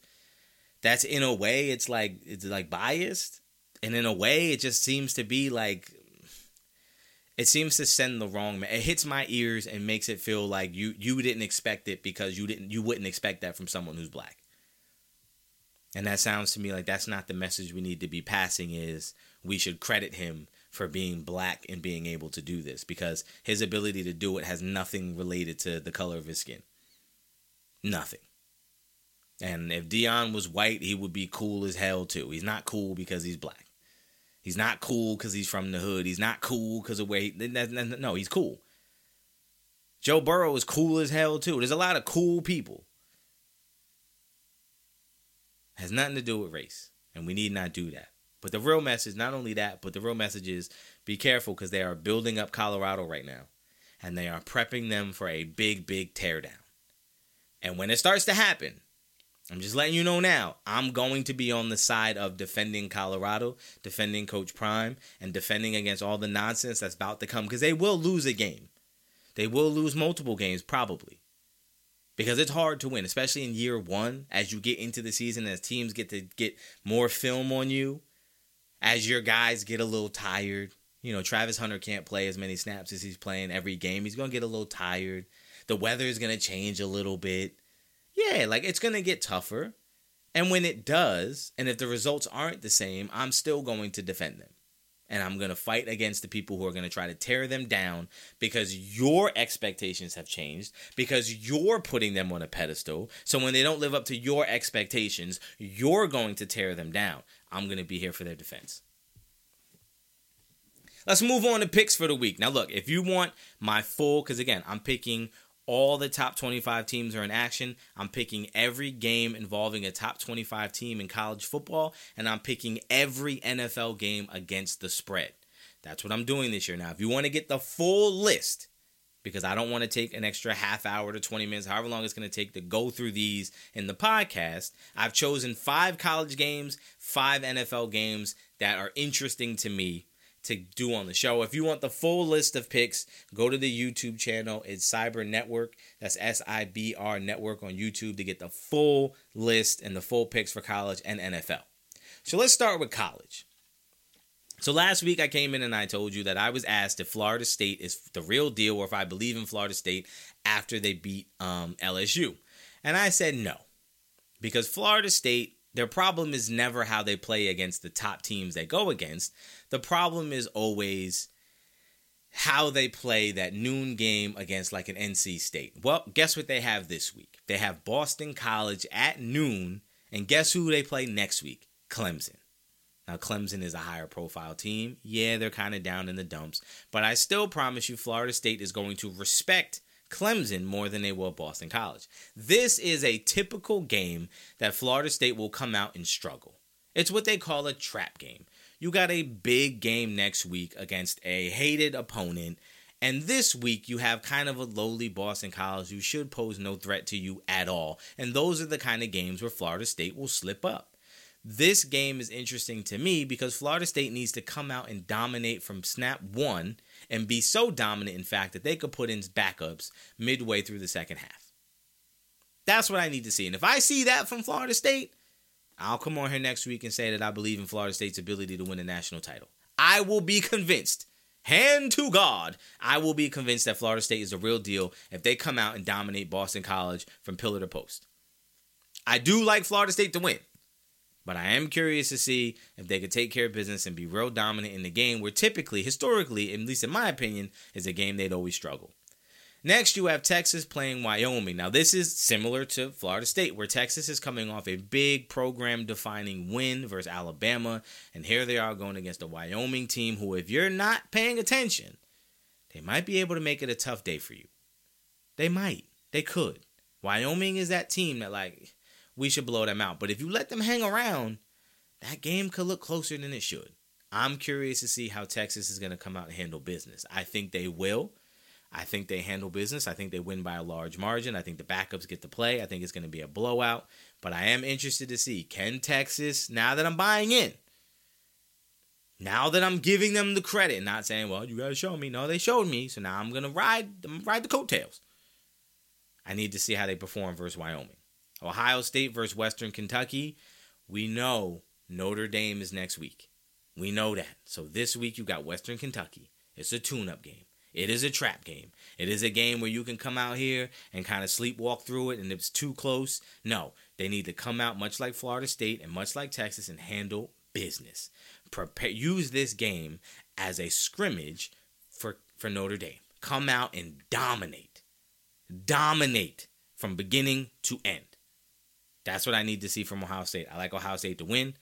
That's in a way it's like it's like biased. And in a way it just seems to be like it seems to send the wrong it hits my ears and makes it feel like you you didn't expect it because you didn't you wouldn't expect that from someone who's black and that sounds to me like that's not the message we need to be passing is we should credit him for being black and being able to do this because his ability to do it has nothing related to the color of his skin. Nothing. And if Deion was white, he would be cool as hell too. He's not cool because he's black. He's not cool because he's from the hood. He's not cool because of where he. No, he's cool. Joe Burrow is cool as hell too. There's a lot of cool people has nothing to do with race, and we need not do that. But the real message, not only that, but the real message is be careful because they are building up Colorado right now, and they are prepping them for a big, big teardown. And when it starts to happen, I'm just letting you know now, I'm going to be on the side of defending Colorado, defending Coach Prime, and defending against all the nonsense that's about to come because they will lose a game. They will lose multiple games, probably because it's hard to win, especially in year one as you get into the season, as teams get to get more film on you, as your guys get a little tired. You know, Travis Hunter can't play as many snaps as he's playing every game. He's going to get a little tired. The weather is going to change a little bit. Yeah, like it's going to get tougher. And when it does, and if the results aren't the same, I'm still going to defend them and I'm going to fight against the people who are going to try to tear them down because your expectations have changed, because you're putting them on a pedestal. So when they don't live up to your expectations, you're going to tear them down. I'm going to be here for their defense. Let's move on to picks for the week. Now, look, if you want my full, because again, I'm picking all the top 25 teams are in action. I'm picking every game involving a top 25 team in college football, and I'm picking every NFL game against the spread. That's what I'm doing this year. Now, if you want to get the full list, because I don't want to take an extra half hour to 20 minutes, however long it's going to take to go through these in the podcast, I've chosen five college games, five NFL games that are interesting to me to do on the show. If you want the full list of picks, go to the YouTube channel. It's SIBR Network. That's S I B R Network on YouTube to get the full list and the full picks for college and NFL. So let's start with college. So last week I came in and I told you that I was asked if Florida State is the real deal or if I believe in Florida State after they beat um, LSU. And I said no. Because Florida State their problem is never how they play against the top teams they go against. The problem is always how they play that noon game against like an NC State. Well, guess what they have this week? They have Boston College at noon, and guess who they play next week? Clemson. Now, Clemson is a higher profile team. Yeah, they're kind of down in the dumps, but I still promise you Florida State is going to respect Clemson more than they will Boston College. This is a typical game that Florida State will come out and struggle. It's what they call a trap game. You got a big game next week against a hated opponent, and this week you have kind of a lowly Boston College who should pose no threat to you at all. And those are the kind of games where Florida State will slip up. This game is interesting to me because Florida State needs to come out and dominate from snap one and be so dominant, in fact, that they could put in backups midway through the second half. That's what I need to see. And if I see that from Florida State, I'll come on here next week and say that I believe in Florida State's ability to win a national title. I will be convinced, hand to God, I will be convinced that Florida State is a real deal if they come out and dominate Boston College from pillar to post. I do like Florida State to win. But I am curious to see if they could take care of business and be real dominant in the game where typically, historically, at least in my opinion, is a game they'd always struggle. Next, you have Texas playing Wyoming. Now, this is similar to Florida State, where Texas is coming off a big program defining win versus Alabama. And here they are going against a Wyoming team who, if you're not paying attention, they might be able to make it a tough day for you. They might. They could. Wyoming is that team that, like, we should blow them out. But if you let them hang around, that game could look closer than it should. I'm curious to see how Texas is going to come out and handle business. I think they will. I think they handle business. I think they win by a large margin. I think the backups get to play. I think it's going to be a blowout. But I am interested to see can Texas, now that I'm buying in, now that I'm giving them the credit, not saying, well, you got to show me. No, they showed me. So now I'm going to ride, ride the coattails. I need to see how they perform versus Wyoming. Ohio State versus Western Kentucky. We know Notre Dame is next week. We know that. So this week you got Western Kentucky. It's a tune up game. It is a trap game. It is a game where you can come out here and kind of sleepwalk through it, and it's too close, no. They need to come out much like Florida State and much like Texas and handle business. Prepare, use this game as a scrimmage for, for Notre Dame. Come out and dominate. Dominate from beginning to end. That's what I need to see from Ohio State. I like Ohio State to win.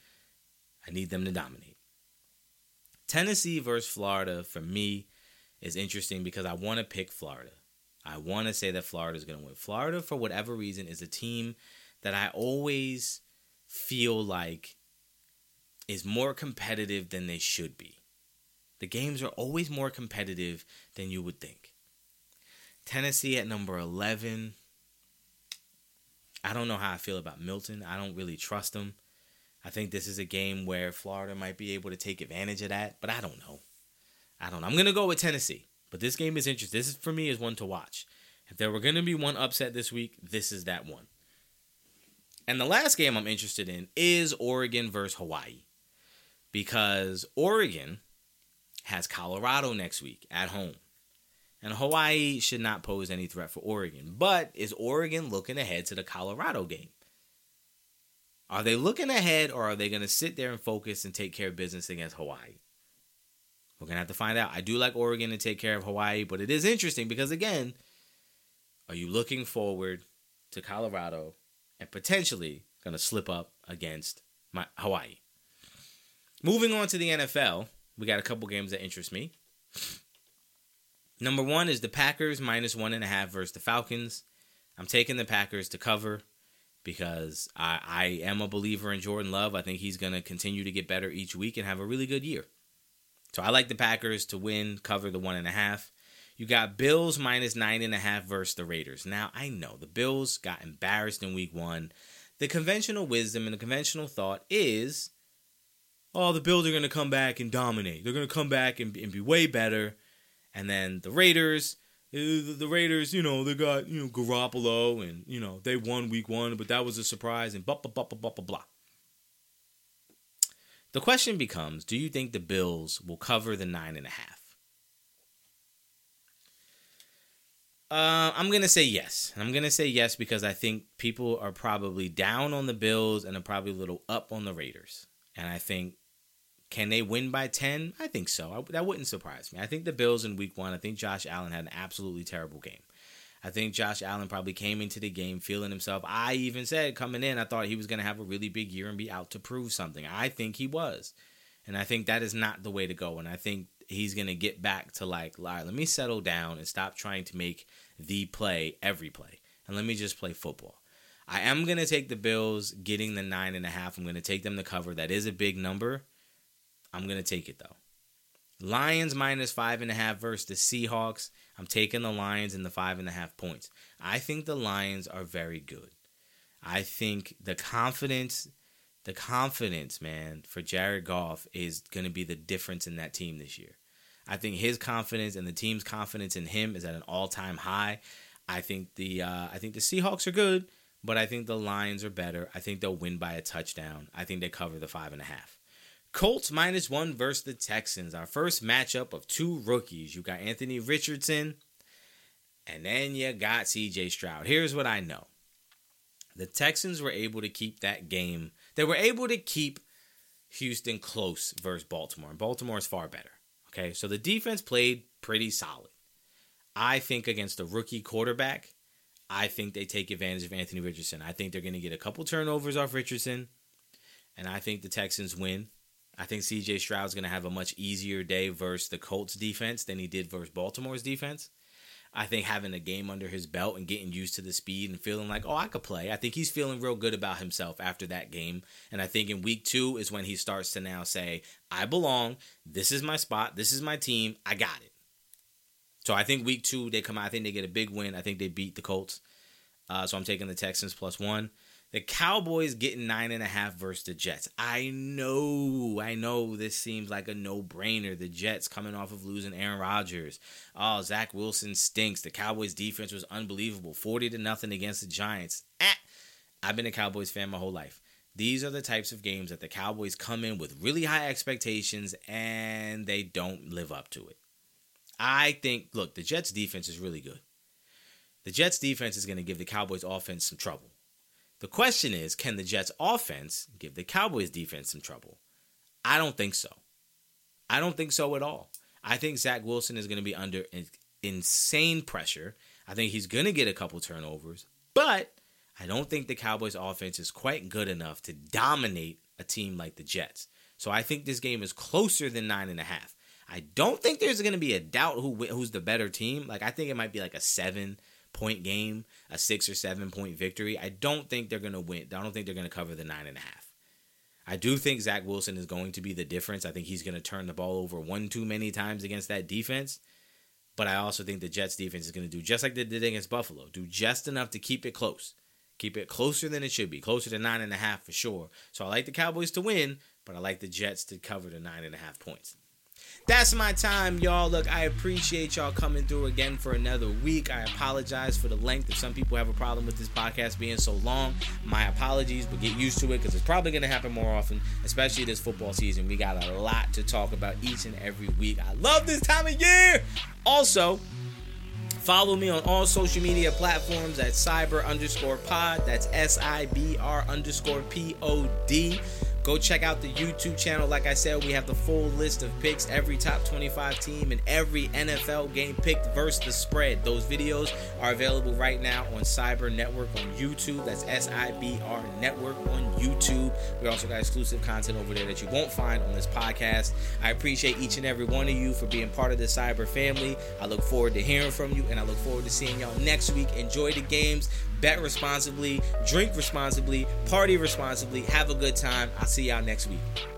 I need them to dominate. Tennessee versus Florida for me is interesting because I want to pick Florida. I want to say that Florida is going to win. Florida, for whatever reason, is a team that I always feel like is more competitive than they should be. The games are always more competitive than you would think. Tennessee at number 11 I don't know how I feel about Milton. I don't really trust him. I think this is a game where Florida might be able to take advantage of that, but I don't know. I don't know. I'm going to go with Tennessee, but this game is interesting. This is, for me is one to watch. If there were going to be one upset this week, this is that one. And the last game I'm interested in is Oregon versus Hawaii. Because Oregon has Colorado next week at home. And Hawaii should not pose any threat for Oregon. But is Oregon looking ahead to the Colorado game? Are they looking ahead or are they going to sit there and focus and take care of business against Hawaii? We're going to have to find out. I do like Oregon to take care of Hawaii, but it is interesting because, again, are you looking forward to Colorado and potentially going to slip up against my, Hawaii? Moving on to the NFL, we got a couple games that interest me. Number one is the Packers minus one and a half versus the Falcons. I'm taking the Packers to cover because I, I am a believer in Jordan Love. I think he's going to continue to get better each week and have a really good year. So I like the Packers to win, cover the one and a half. You got Bills minus nine and a half versus the Raiders. Now I know the Bills got embarrassed in week one. The conventional wisdom and the conventional thought is, oh, the Bills are going to come back and dominate. They're going to come back and, and be way better and then the Raiders, uh, the Raiders, you know, they got, you know, Garoppolo and, you know, they won week one, but that was a surprise and blah, blah, blah, blah, blah, blah. The question becomes do you think the Bills will cover the nine and a half? Uh, I'm to say yes. I'm to say yes because I think people are probably down on the Bills and are probably a little up on the Raiders. And I think can they win by 10? I think so. I, that wouldn't surprise me. I think the Bills in week one, I think Josh Allen had an absolutely terrible game. I think Josh Allen probably came into the game feeling himself. I even said coming in, I thought he was going to have a really big year and be out to prove something. I think he was. And I think that is not the way to go. And I think he's going to get back to like, let me settle down and stop trying to make the play every play. And let me just play football. I am going to take the Bills getting the nine and a half. I'm going to take them to cover. That is a big number. I'm gonna take it though. Lions minus five and a half versus the Seahawks. I'm taking the Lions in the five and a half points. I think the Lions are very good. I think the confidence, the confidence, man, for Jared Goff is going to be the difference in that team this year. I think his confidence and the team's confidence in him is at an all-time high. I think the uh, I think the Seahawks are good, but I think the Lions are better. I think they'll win by a touchdown. I think they cover the five and a half. Colts minus one versus the Texans. Our first matchup of two rookies. You got Anthony Richardson, and then you got CJ Stroud. Here's what I know the Texans were able to keep that game They were able to keep Houston close versus Baltimore, and Baltimore is far better. Okay, so the defense played pretty solid. I think against a rookie quarterback, I think they take advantage of Anthony Richardson. I think they're going to get a couple turnovers off Richardson, and I think the Texans win. I think CJ Stroud's going to have a much easier day versus the Colts defense than he did versus Baltimore's defense. I think having a game under his belt and getting used to the speed and feeling like, oh, I could play. I think he's feeling real good about himself after that game. And I think in week two is when he starts to now say, I belong. This is my spot. This is my team. I got it. So I think week two, they come out. I think they get a big win. I think they beat the Colts. Uh, so I'm taking the Texans plus one. The Cowboys getting nine and a half versus the Jets. I know, I know this seems like a no brainer. The Jets coming off of losing Aaron Rodgers. Oh, Zach Wilson stinks. The Cowboys defense was unbelievable. 40 to nothing against the Giants. Eh. I've been a Cowboys fan my whole life. These are the types of games that the Cowboys come in with really high expectations and they don't live up to it. I think, look, the Jets defense is really good. The Jets defense is going to give the Cowboys offense some trouble. The question is, can the Jets offense give the Cowboys defense some trouble? I don't think so. I don't think so at all. I think Zach Wilson is going to be under insane pressure. I think he's going to get a couple turnovers, but I don't think the Cowboys offense is quite good enough to dominate a team like the Jets. So I think this game is closer than nine and a half. I don't think there's going to be a doubt who who's the better team. Like I think it might be like a seven point game, a six or seven point victory. I don't think they're going to win. I don't think they're going to cover the nine and a half. I do think Zach Wilson is going to be the difference. I think he's going to turn the ball over one too many times against that defense. But I also think the Jets defense is going to do just like they did against Buffalo, do just enough to keep it close. Keep it closer than it should be, closer to nine and a half for sure. So I like the Cowboys to win, but I like the Jets to cover the nine and a half points that's my time, y'all. Look, I appreciate y'all coming through again for another week. I apologize for the length. If some people have a problem with this podcast being so long, my apologies, but get used to it because it's probably going to happen more often, especially this football season. We got a lot to talk about each and every week. I love this time of year. Also, Follow me on all social media platforms at cyber underscore pod. That's S I B R underscore P O D. Go check out the YouTube channel. Like I said, we have the full list of picks, every top 25 team and every NFL game picked versus the spread. Those videos are available right now on SIBR Network on YouTube. That's S I B R Network on YouTube. We also got exclusive content over there that you won't find on this podcast. I appreciate each and every one of you for being part of the SIBR family. I look forward to hearing from you and I look forward to seeing y'all next week. Enjoy the games bet responsibly, drink responsibly, party responsibly, have a good time. I'll see y'all next week.